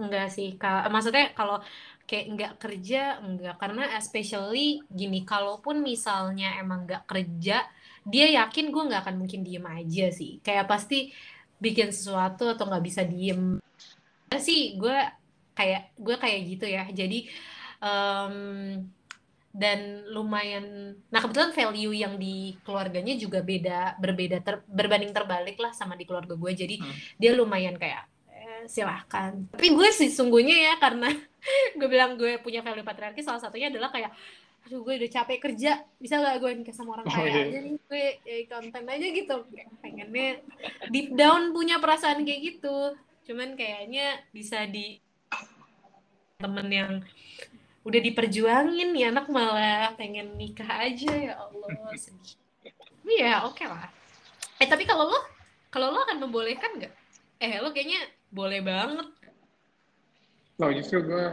Enggak sih. Ka- maksudnya kalau kayak enggak kerja, enggak. Karena especially gini, kalaupun misalnya emang enggak kerja, dia yakin gue nggak akan mungkin diem aja sih. Kayak pasti bikin sesuatu atau nggak bisa diem. sih gue kayak gue kayak gitu ya. Jadi em, dan lumayan nah kebetulan value yang di keluarganya juga beda berbeda ter- berbanding terbalik lah sama di keluarga gue jadi Hmm. dia lumayan kayak eh, silahkan tapi gue sih sungguhnya ya karena gue bilang gue punya value patriarki salah satunya adalah kayak aduh gue udah capek kerja bisa gak gue nikah sama orang Oh, kaya iya. aja nih gue jadi konten aja gitu Kayak pengennya deep down punya perasaan kayak gitu cuman kayaknya bisa di temen yang udah diperjuangin nih anak malah pengen nikah aja ya Allah sedih. Tapi ya oke lah. Eh tapi kalau lo kalau lo akan membolehkan nggak? Eh lo kayaknya boleh banget. Lo justru gue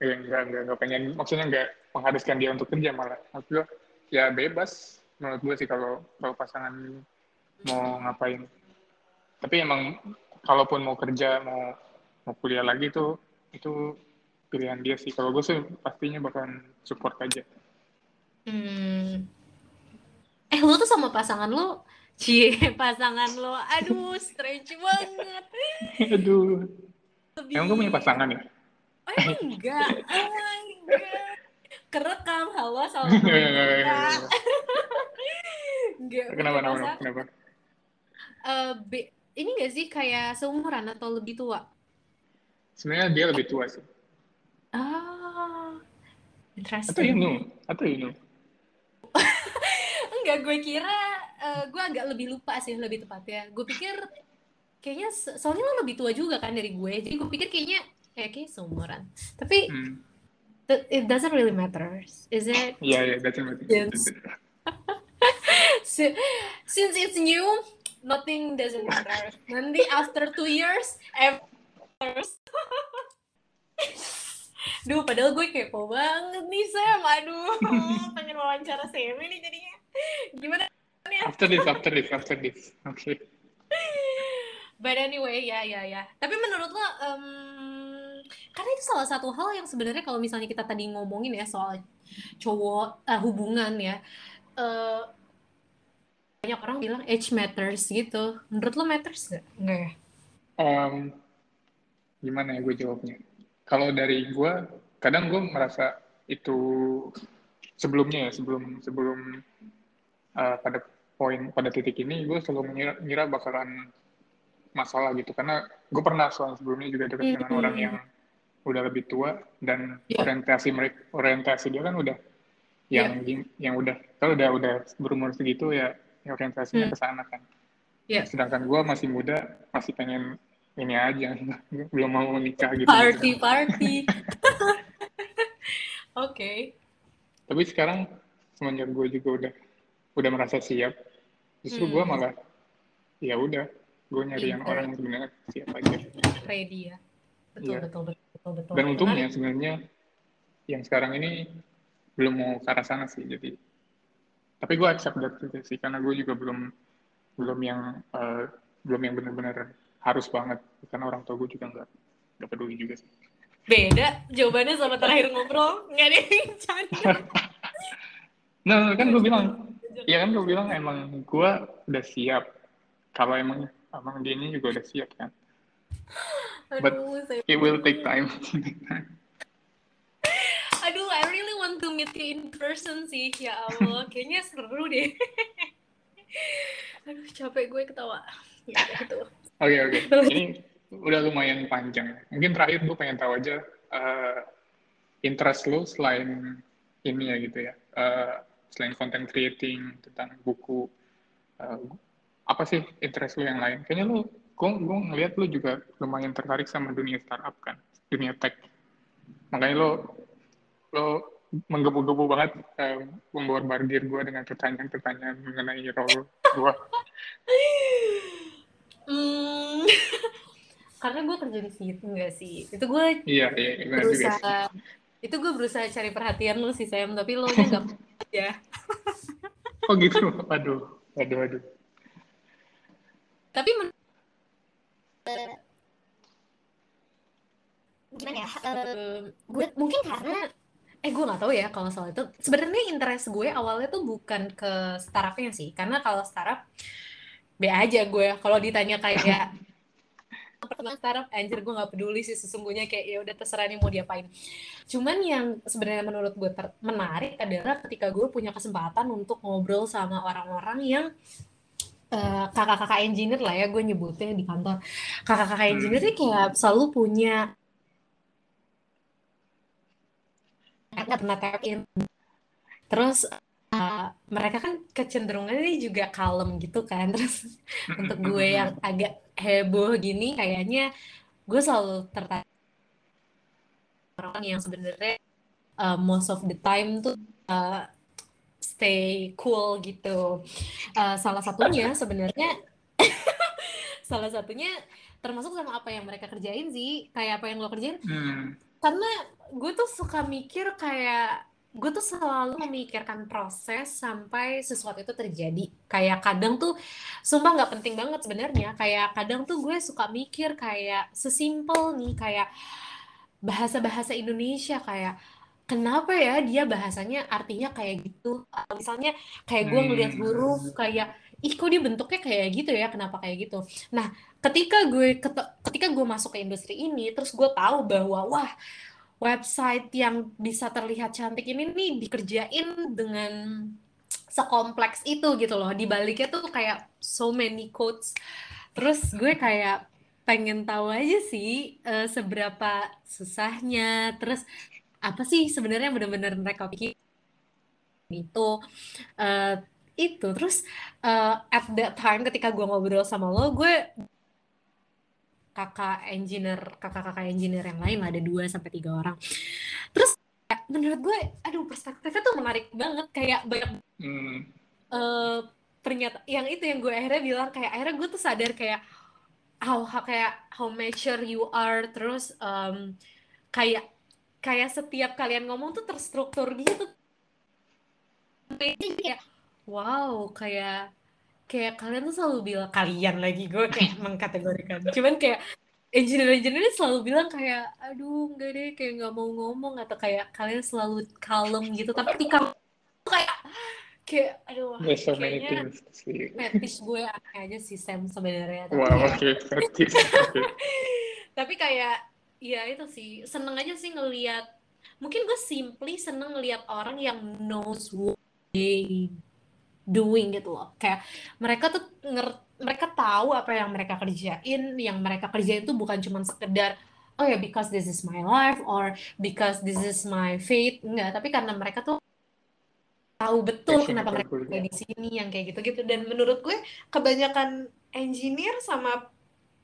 ya enggak, enggak, enggak pengen, maksudnya enggak mengharuskan dia untuk kerja malah. Maksud gue, ya bebas menurut gue sih kalau kalau pasangan mau ngapain. Tapi emang kalaupun mau kerja, mau mau kuliah lagi tuh itu pilihan dia sih. Kalau gue sih pastinya bakalan support aja. hmm. eh lo tuh sama pasangan lo cie pasangan lo aduh strange banget Aduh. Lebih- Emang gue punya pasangan ya? oh emang enggak oh my god kerekam hawa sama Enggak, enggak, enggak, enggak. enggak Kenapa, kenapa, pasangan. kenapa? Eh, be- ini gak sih kayak seumuran atau lebih tua? Sebenarnya dia lebih tua sih. Ah, Atau interesting. Inu? Atau Inu? Enggak, gue kira eh, gue agak lebih lupa sih lebih tepatnya. Gue pikir kayaknya soalnya lo lebih tua juga kan dari gue, jadi gue pikir kayaknya eh kayak seumuran. Tapi Hmm. it doesn't really matter, is it? Iya, iya, that's it. Yes. Si- Since it's new, nothing doesn't matter. Nanti after two years, everything Duh, padahal gue kepo banget nih, Sam. Aduh, pengen wawancara Sam nih jadinya. Gimana? After this, after this, after this. Oke. But anyway, ya, ya, ya. Tapi menurut lo, em, karena itu salah satu hal yang sebenarnya kalau misalnya kita tadi ngomongin ya soal cowok, eh, hubungan ya, eh, banyak orang bilang age matters gitu. Menurut lo matters nggak? Nggak ya? Em, gimana ya gue jawabnya? Kalau dari gue, kadang gue merasa itu sebelumnya ya, sebelum sebelum eh, pada poin pada titik ini, gue selalu mengira, mengira bakalan masalah gitu. Karena gue pernah soal sebelumnya juga dekat dengan Hmm. orang yang udah lebih tua dan Iya. orientasi mereka orientasi dia kan udah yang yang udah kalau udah udah berumur segitu ya, ya orientasinya Hmm. ke sana kan. Iya. Sedangkan gue masih muda, masih pengen ini aja, belum mau menikah gitu. Party, party. Oke. Tapi sekarang semenjak gue juga udah udah merasa siap, justru gue Hmm. malah ya udah, gue nyari yang orang yang sebenarnya siap aja. Ready ya. Betul, Iya. betul, betul, betul, betul. Dan untungnya sebenarnya yang sekarang ini belum mau ke arah sana sih, jadi. Tapi gue accept that juga sih, karena gue juga belum belum yang eh, belum yang benar-benar harus banget, karena orang tua gue juga enggak. gak peduli juga sih. Beda jawabannya sama terakhir ngobrol. Nggak ada yang nah kan gue bilang ya kan gue bilang emang gue udah siap. Kalau emang emang dia ini juga udah siap kan. But aduh it will take time. Aduh I really want to meet you in person sih. Ya Allah kayaknya seru deh. Aduh capek gue ketawa. Ya udah itu oke oke. Ini udah lumayan panjang. Mungkin terakhir gue pengen tahu aja eh, interest lu selain ini ya gitu ya eh, selain content creating tentang buku eh, apa sih interest lu yang lain? Kayaknya lu gue gue ngeliat lu juga lumayan tertarik sama dunia startup kan dunia tech. Makanya lo lo menggebu-gebu banget eh, memborbardir gue dengan pertanyaan-pertanyaan mengenai role gue Hmm, karena gue kerja di situ enggak sih. Itu gue iya iya juga sih. berusaha itu gue berusaha cari perhatian lu sih Sam tapi lo nya nggak ya. Oh gitu. Aduh aduh aduh. Tapi men- gimana ya? Eh, eh, gue mungkin karena eh gue nggak tahu ya kalau soal itu. Sebenarnya interest gue awalnya tuh bukan ke startupnya sih. Karena kalau startup be aja gue. Kalau ditanya kayak pernah startup anjir gue nggak peduli sih sesungguhnya kayak ya udah terserah nih mau diapain. Cuman yang sebenarnya menurut gue ter- menarik adalah ketika gue punya kesempatan untuk ngobrol sama orang-orang yang eh, kakak-kakak engineer lah ya gue nyebutnya di kantor. Kakak-kakak engineer ini kayak selalu punya nggak pernah tap in terus uh, mereka kan kecenderungannya juga kalem gitu kan. Terus untuk gue yang agak heboh gini kayaknya gue selalu tertarik orang yang sebenarnya uh, most of the time tuh uh, stay cool gitu. Uh, salah satunya sebenarnya salah satunya termasuk sama apa yang mereka kerjain sih. Kayak apa yang lo kerjain. Hmm. karena gue tuh suka mikir kayak gue tuh selalu memikirkan proses sampai sesuatu itu terjadi. Kayak kadang tuh sumpah nggak penting banget sebenarnya. Kayak kadang tuh gue suka mikir kayak sesimpel nih kayak bahasa-bahasa Indonesia kayak kenapa ya dia bahasanya artinya kayak gitu? Misalnya kayak gue ngeliat Hmm. huruf kayak ih kok dia bentuknya kayak gitu ya? Kenapa kayak gitu? Nah ketika gue ket- ketika gue masuk ke industri ini terus gue tahu bahwa wah website yang bisa terlihat cantik ini nih dikerjain dengan sekompleks itu gitu loh. Di baliknya tuh kayak so many codes. Terus gue kayak pengen tahu aja sih eh, seberapa susahnya. Terus apa sih sebenarnya benar-benar mereka pikir itu Eh, itu terus eh, at that time ketika gue ngobrol sama lo gue kakak engineer kakak-kakak engineer yang lain ada dua sampai tiga orang. Terus menurut gue aduh perspektifnya tuh menarik banget. Kayak banyak Hmm. eh pernyataan yang itu yang gue akhirnya bilang kayak akhirnya gue tuh sadar kayak how, how kayak how mature you are. Terus em, kayak kayak setiap kalian ngomong tuh terstruktur gitu. Kayak wow kayak kayak kalian tuh selalu bilang kalian lagi gue kayak mengkategorikan cuman kayak engineer-engineer selalu bilang kayak aduh enggak deh kayak nggak mau ngomong atau kayak kalian selalu kalem gitu tapi ketika kayak kayak aduh There's so kayaknya fetish gue aneh aja sih Sam sebenarnya tapi Wow, fetish. Oke. tapi kayak ya itu sih seneng aja sih ngelihat mungkin gue simply seneng ngelihat orang yang knows what they doing gitu loh. Kayak mereka tuh nger mereka tahu apa yang mereka kerjain yang mereka kerjain tuh bukan cuma sekedar oh ya because this is my life or because this is my fate. Enggak tapi karena mereka tuh tahu betul Passion kenapa mereka ada di sini yang kayak gitu-gitu. Dan menurut gue kebanyakan engineer sama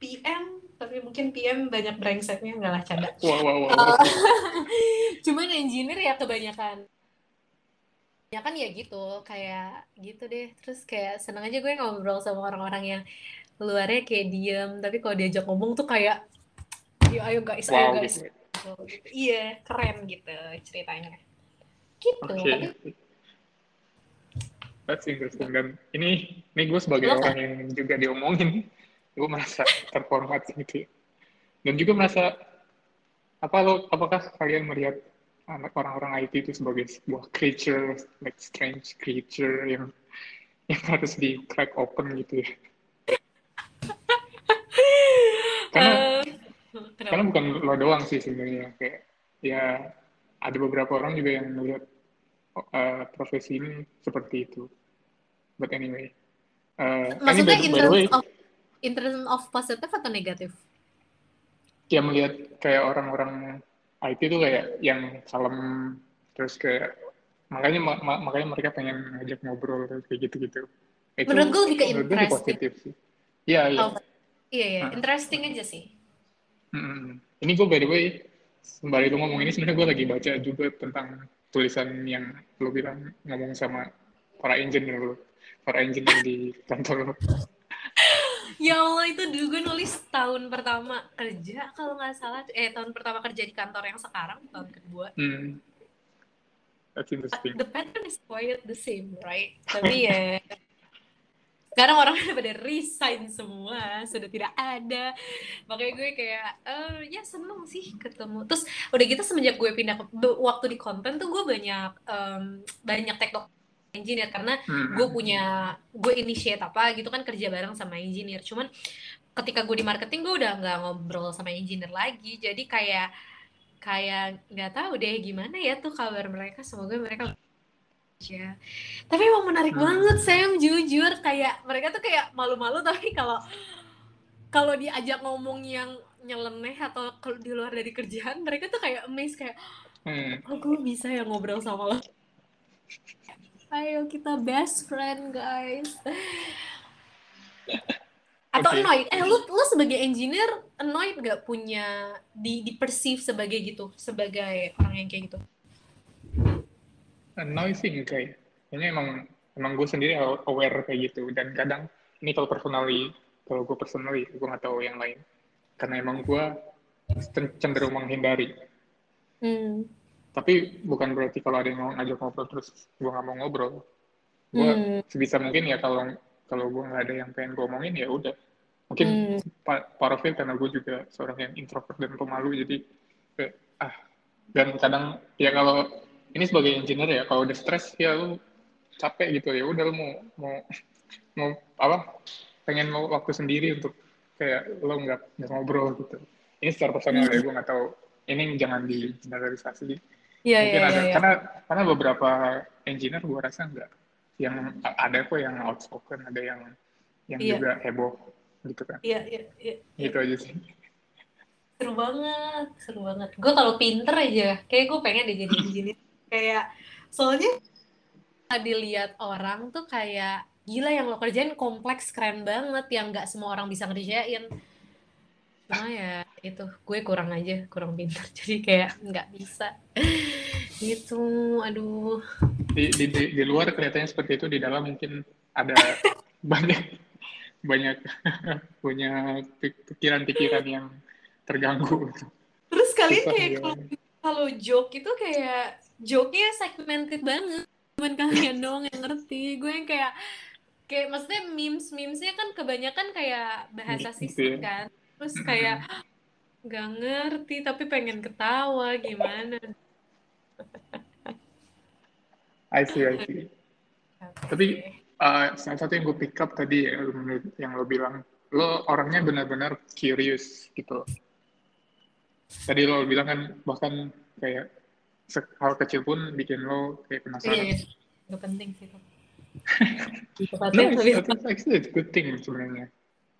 PM tapi mungkin PM banyak brengseknya enggak lah canda. Wow, wow, wow. Cuman engineer ya kebanyakan ya kan ya gitu kayak gitu deh terus kayak seneng aja gue ngobrol sama orang-orang yang luarnya kayak diem tapi kalau diajak ngomong tuh kayak ayo ayo guys ayo Wow, guys gitu. gitu. iya keren gitu ceritanya gitu Oke. tapi That's interesting. Dan ini, ini gue sebagai Lo orang yang juga diomongin, gue merasa terhormat gitu ya. Dan juga merasa apa lo apakah kalian melihat anak orang-orang IT itu sebagai sebuah creature like strange creature yang yang harus di crack open gitu ya karena kenapa? karena bukan lo doang sih sebenarnya kayak ya ada beberapa orang juga yang melihat uh, profesi ini seperti itu but anyway uh, Maksudnya by, in way of in terms of positif atau negatif? ya melihat kayak orang-orang IT itu kayak yang kalem terus kayak makanya ma- ma- makanya mereka pengen ngajak ngobrol terus kayak gitu-gitu itu Menurut gue lebih ke interesting. positif sih iya iya Oh, iya iya, Nah. interesting aja sih. Mm-mm. Ini gue by the way, sembari lu ngomong ini sebenarnya gue lagi baca juga tentang tulisan yang lu bilang ngomong sama para engineer lu, para engineer di kantor lu. Ya Allah itu dulu gue nulis tahun pertama kerja kalau nggak salah. Eh tahun pertama kerja di kantor yang sekarang tahun kedua. Hmm. That's interesting. the pattern is quite the same right? Tapi ya sekarang orang udah pada resign semua sudah tidak ada. Makanya gue kayak eh ya seneng sih ketemu. Terus udah gitu semenjak gue pindah ke waktu di konten tuh gue banyak em, banyak teknik engineer. Karena Hmm. gue punya gue initiate apa gitu kan kerja bareng sama engineer. Cuman ketika gue di marketing gue udah nggak ngobrol sama engineer lagi. Jadi kayak kayak nggak tahu deh gimana ya tuh kabar mereka. Semoga mereka ya. Tapi emang menarik Hmm. banget Sam jujur kayak mereka tuh kayak malu-malu tapi kalau kalau diajak ngomong yang nyeleneh atau kalau di luar dari kerjaan mereka tuh kayak amazed kayak Hmm. oh gue bisa ya ngobrol sama lo ayo kita best friend guys atau Oke. annoyed eh lu lu sebagai engineer annoyed gak punya di di perceive sebagai gitu sebagai orang yang kayak gitu Annoying kayak. Kayaknya emang emang gue sendiri aware kayak gitu dan kadang ini kalau personally kalau gue personally gue nggak tahu yang lain karena emang gue cenderung menghindari hmm. Tapi bukan berarti kalau ada yang mau ngajak ngobrol terus gue nggak mau ngobrol. Gue Hmm. sebisa mungkin ya kalau kalau gue nggak ada yang pengen gue omongin ya udah. Mungkin Hmm. pa- part of it karena gue juga seorang yang introvert dan pemalu jadi kayak, ah. Dan kadang ya kalau ini sebagai engineer ya kalau udah stres ya lu capek gitu ya udah lu mau mau mau apa? Pengen mau waktu sendiri untuk kayak lo nggak ngobrol gitu. Ini secara personal ya gue nggak tahu. Ini jangan di generalisasi Iya, iya, iya, iya. karena karena beberapa engineer gue rasa enggak yang ada kok yang outspoken ada yang yang Iya. juga heboh gitu kan Iya, iya, iya. gitu aja sih Seru banget, seru banget. Gue kalau pinter aja, kayak gue pengen deh jadi engineer. kayak, soalnya dilihat orang tuh kayak, gila yang lo kerjain kompleks, keren banget, yang nggak semua orang bisa ngerjain. Cuma ya, itu, gue kurang aja, kurang pinter. Jadi kayak nggak bisa. Gitu, aduh. di, di, di, di luar kelihatannya seperti itu di dalam mungkin ada banyak banyak punya pik- pikiran-pikiran yang terganggu Terus kalian Susah kayak ya. kalau kalau joke itu kayak joke-nya segmented banget. Cuman kalian doang yang ngerti. Gue yang kayak kayak maksudnya memes-memesnya kan kebanyakan kayak bahasa Gitu sisik ya. kan. Terus kayak nggak ngerti tapi pengen ketawa gimana. I see I see. Tapi, Uh, salah satu yang gue pick up tadi ya, yang lo bilang lo orangnya benar-benar curious gitu. Tadi lo bilang kan bahkan kayak hal kecil pun bikin lo kayak penasaran. Iya, itu penting sih itu. No, it's, tapi I think actually it's good thing sebenarnya.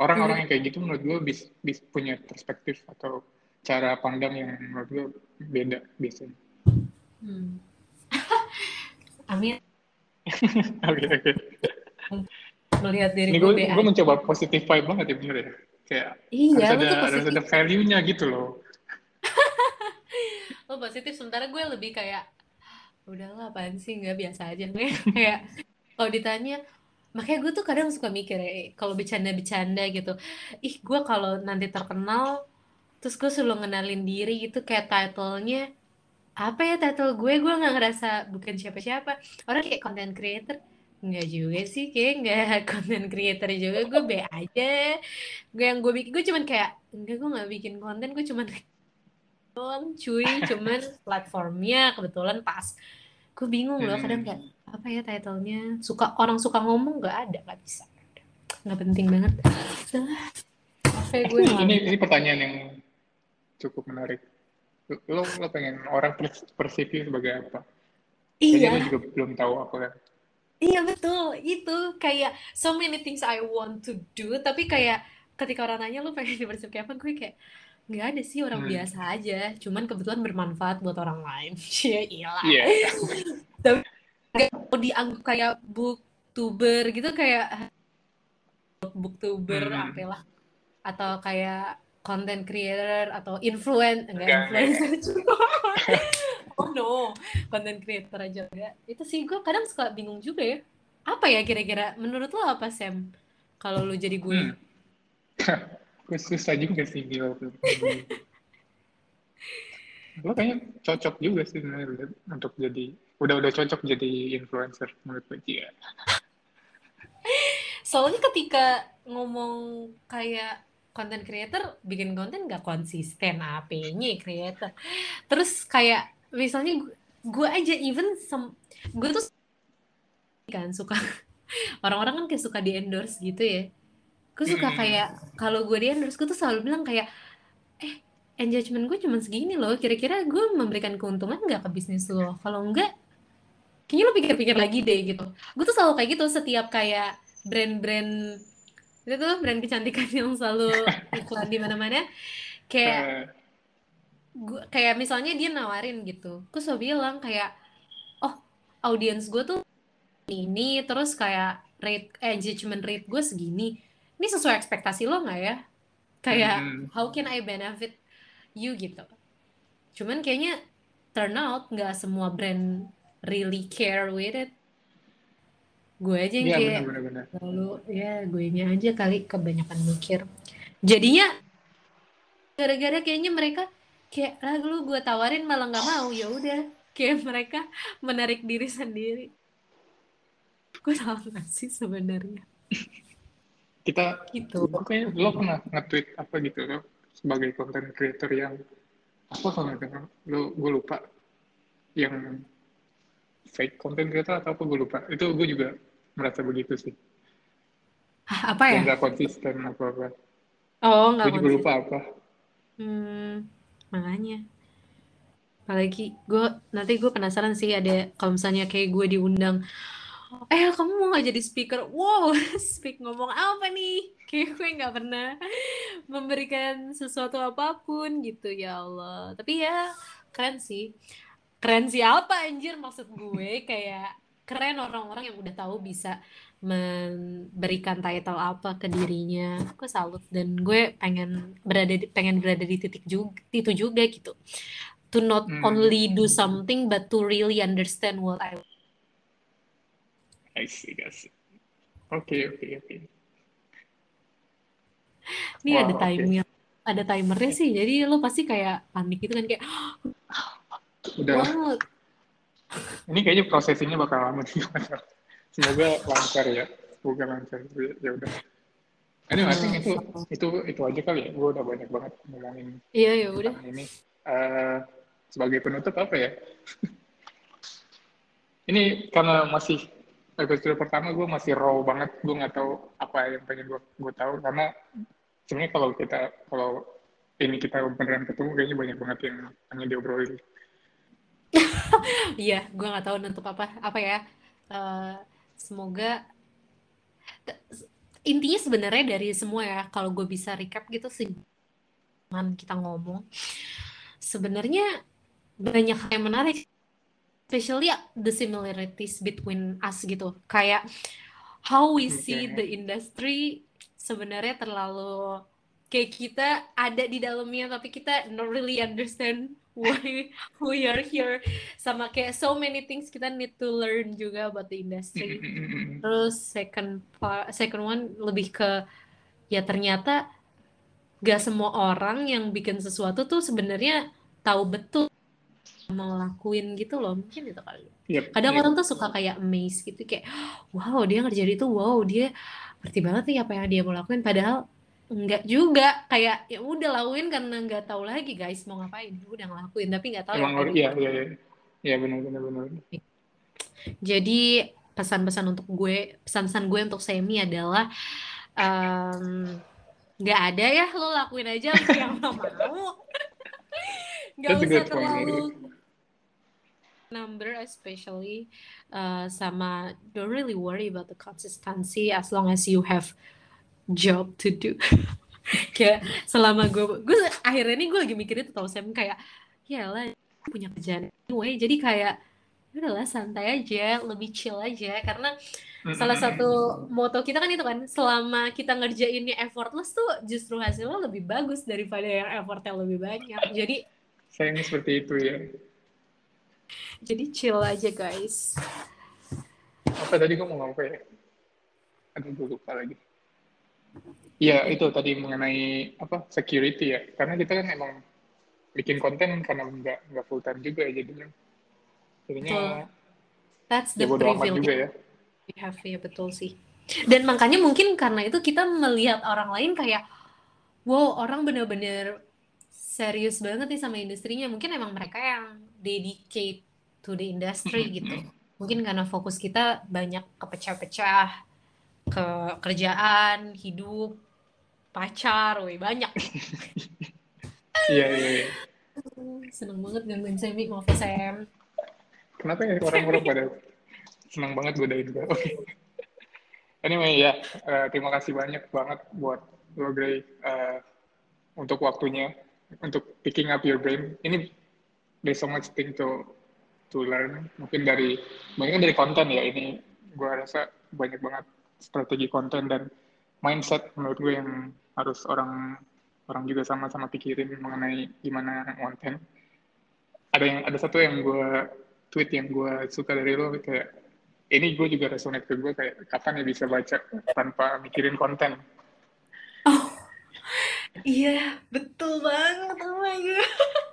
Orang-orang yang kayak gitu menurut gue bis, bis punya perspektif atau cara pandang yang menurut gue beda biasanya. Hmm. Amin Oke oke. melihat diri gue gue mencoba positive vibe banget ya bener ya. Kayak Iya, harus ada harus positif. ada value-nya gitu loh. lo positif sementara gue lebih kayak udahlah apaan sih nggak biasa aja kayak kalau ditanya makanya gue tuh kadang suka mikir ya kalau bercanda-bercanda gitu. Ih gue kalau nanti terkenal terus gue selalu ngenalin diri gitu kayak title-nya apa ya title gue? Gue nggak ngerasa bukan siapa-siapa. Orang kayak content creator Enggak juga sih kayak nggak content creator juga gue be aja. Gue yang gue bikin gue cuman kayak enggak gue nggak bikin konten gue cuman doang cuy. Cuman platformnya kebetulan pas gue bingung loh kadang Hmm. kayak apa ya titlenya suka orang suka ngomong nggak ada nggak bisa nggak penting banget capek gue ini ini pertanyaan yang cukup menarik. Lo lo pengen orang pers- persepsi sebagai apa? Iya lo juga belum tahu apa kan. iya betul itu kayak so many things I want to do tapi kayak ketika orang nanya lu pengen dipersepsi apa gue kayak nggak ada sih orang Hmm. biasa aja. Cuman kebetulan bermanfaat buat orang lain. Cie, iyalah. Iya. mau dianggap kayak booktuber gitu kayak booktuber Hmm. apalah atau kayak content creator atau influen enggak Enggak, influencer juga. Oh no. Content creator aja enggak itu sih gue kadang suka bingung juga ya. Apa ya kira-kira? Menurut lo apa Sam? Kalau lo jadi gue Hmm. Gue susah juga sih Gil. Lo kayaknya cocok juga sih sebenarnya untuk jadi udah udah cocok jadi influencer menurut gue Iya. soalnya ketika ngomong kayak content creator bikin konten gak konsisten apanya creator terus kayak misalnya gu- gue aja even sem- gue tuh kan suka orang-orang kan kayak suka di endorse gitu ya gue suka Hmm. kayak kalau gue di endorse gue tuh selalu bilang kayak eh engagement gue cuma segini loh. Kira-kira gue memberikan keuntungan nggak ke bisnis lo? Kalau enggak kayaknya lo pikir-pikir lagi deh gitu. Gue tuh selalu kayak gitu setiap kayak brand-brand itu tuh brand kecantikan yang selalu iklan di mana-mana. Kayak gua, kayak misalnya dia nawarin gitu. Gue selalu bilang kayak oh audiens gue tuh ini terus kayak rate eh, engagement rate gue segini ini sesuai ekspektasi lo nggak ya? Kayak Hmm. how can I benefit you gitu. Cuman kayaknya turn out nggak semua brand really care with it. Gue aja yang Iya kayak benar-benar. lalu ya gue nya aja kali kebanyakan mikir. Jadinya gara-gara kayaknya mereka kayak ah lu gue tawarin malah nggak mau. Ya udah kayak mereka menarik diri sendiri. Gue salah nggak sih sebenarnya Kita gitu. gue lo pernah nge-tweet apa gitu lo? Sebagai content creator yang apa kalau lo gue lupa. Yang fake content creator atau apa gue lupa. Itu gue juga merasa begitu sih. Ah, apa ya? nggak konsisten apa apa. Oh nggak gue juga konsisten. lupa apa. Hmm makanya. Apalagi gue nanti gue penasaran sih ada kalau misalnya kayak gue diundang eh kamu mau nggak jadi speaker? Wow speak ngomong apa nih? Kayak gue nggak pernah memberikan sesuatu apa pun gitu ya Allah. Tapi ya keren sih. Keren sih apa anjir maksud gue? Kayak keren orang-orang yang udah tahu bisa memberikan title apa ke dirinya. Gue salut dan gue pengen berada di, pengen berada di titik juga itu juga gitu. To not Hmm. only do something but to really understand what I I see I see. Oke oke oke ini ada timer ada timernya sih jadi lo pasti kayak panik gitu kan kayak udah. Wow ini kayaknya prosesinya bakal lama sih semoga lancar ya semoga lancar. Ya udah. Ini I think itu itu itu aja kali ya. Gue udah banyak banget ngomongin iya ya udah. ini. Eh, sebagai penutup apa ya? Ini karena masih episode pertama gue masih raw banget. Gue nggak tahu apa yang pengen gue gue tahu. Karena sebenarnya kalau kita kalau ini kita beneran ketemu kayaknya banyak banget yang hanya diobrolin. Iya, gue nggak tahu nutup apa apa ya. Eh, semoga intinya sebenarnya dari semua ya, kalau gue bisa recap gitu sih, kita ngomong, sebenarnya banyak yang menarik, especially the similarities between us gitu. Kayak how we see the industry sebenarnya terlalu kayak kita ada di dalamnya tapi kita not really understand why we are here. Sama kayak so many things kita need to learn juga about the industry. Terus second part, second one lebih ke ya ternyata gak semua orang yang bikin sesuatu tuh sebenarnya tahu betul mau lakuin gitu loh mungkin itu kali Yep, kadang yep. orang tuh suka kayak amazed gitu kayak wow dia ngerjain itu wow dia ngerti banget nih apa yang dia mau lakuin padahal Enggak juga, kayak ya udah lakuin karena nggak tahu lagi guys mau ngapain. Udah ngelakuin tapi nggak tahu ya Emang apa iya iya iya. Iya benar benar benar. Jadi pesan-pesan untuk gue, pesan-pesan gue untuk Semi adalah em, nggak ada ya lo lakuin aja yang lo mau. Nggak usah terlalu number especially uh, sama don't really worry about the consistency as long as you have job to do. kayak selama gue gue akhirnya ini gue lagi mikir itu tau Sam kayak ya lah punya kerjaan anyway jadi kayak "Ya udahlah santai aja lebih chill aja karena salah satu moto kita kan itu kan selama kita ngerjainnya effortless tuh justru hasilnya lebih bagus daripada yang effortnya lebih banyak jadi Sayangnya seperti itu ya. Jadi chill aja guys Apa tadi gue mau ngomong apa ya? Aduh gue lupa lagi. Iya itu tadi mengenai apa security ya. Karena kita kan emang bikin konten karena nggak nggak full time juga ya jadinya. Jadinya that's ya the amat privilege juga ya. we have ya betul sih dan makanya mungkin karena itu kita melihat orang lain kayak wow orang bener-bener serius banget nih sama industrinya mungkin emang mereka yang dedicate to the industry gitu mungkin karena fokus kita banyak kepecah-pecah ke kerjaan hidup pacar woi banyak Iya iya. iya. seneng banget gangguin Semi maaf Sam Kenapa ya orang-orang pada senang banget godain gue? Oke. Anyway ya, eh, terima kasih banyak banget buat lo Gray eh, untuk waktunya, untuk picking up your brain. Ini there's so much thing to to learn. Mungkin dari banyak dari konten ya ini gue rasa banyak banget strategi konten dan mindset menurut gue yang harus orang orang juga sama-sama pikirin mengenai gimana konten. Ada yang ada satu yang gue tweet yang gue suka dari lo kayak ini gue juga resonate ke gue kayak kapan ya bisa baca tanpa mikirin konten. Oh, iya, betul banget. Oh my God.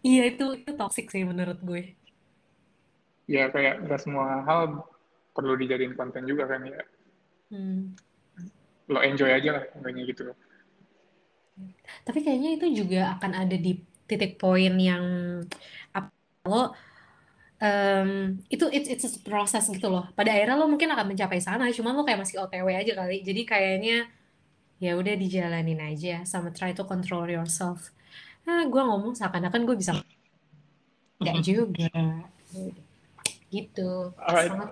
Iya, itu, itu toxic sih menurut gue. Ya kayak gak semua hal perlu dijadiin konten juga kan ya. Hmm. Lo enjoy aja lah kayaknya gitu. Tapi kayaknya itu juga akan ada di titik poin yang apa lo em, itu it's, it's a proses gitu loh. Pada akhirnya lo mungkin akan mencapai sana, cuman lo kayak masih OTW aja kali. Jadi kayaknya ya udah dijalanin aja sama try to control yourself. Ah, gue ngomong seakan-akan gue bisa nggak juga. Gitu. Alright. Sangat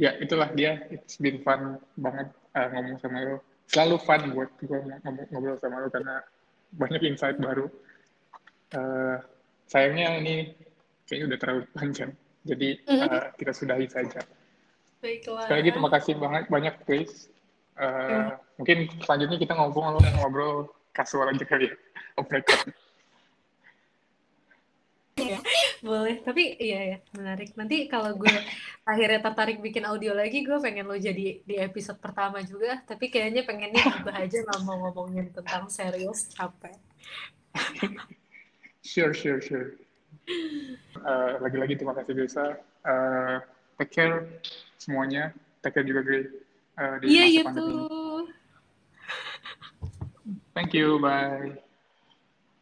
Ya itulah dia. It's been fun banget uh, ngomong sama lo. Selalu fun buat gue ngomong ngobrol sama lo karena banyak insight baru. Uh, sayangnya ini kayaknya udah terlalu panjang. Jadi uh, kita sudahi saja. baiklah. Sekali lagi terima kasih banget banyak Chris. Uh, mungkin selanjutnya kita ngobrol ngobrol kasual aja kali ya. My God. Boleh, tapi iya ya, menarik. Nanti kalau gue akhirnya tertarik bikin audio lagi, gue pengen lo jadi di episode pertama juga. Tapi kayaknya pengennya juga aja nggak mau ngomongin tentang serius, capek. Sure, sure, sure. Uh, lagi-lagi terima kasih Desa. Uh, take care semuanya. Take care juga Gray. Uh, di Iya, masa you pandemi. Thank you, bye.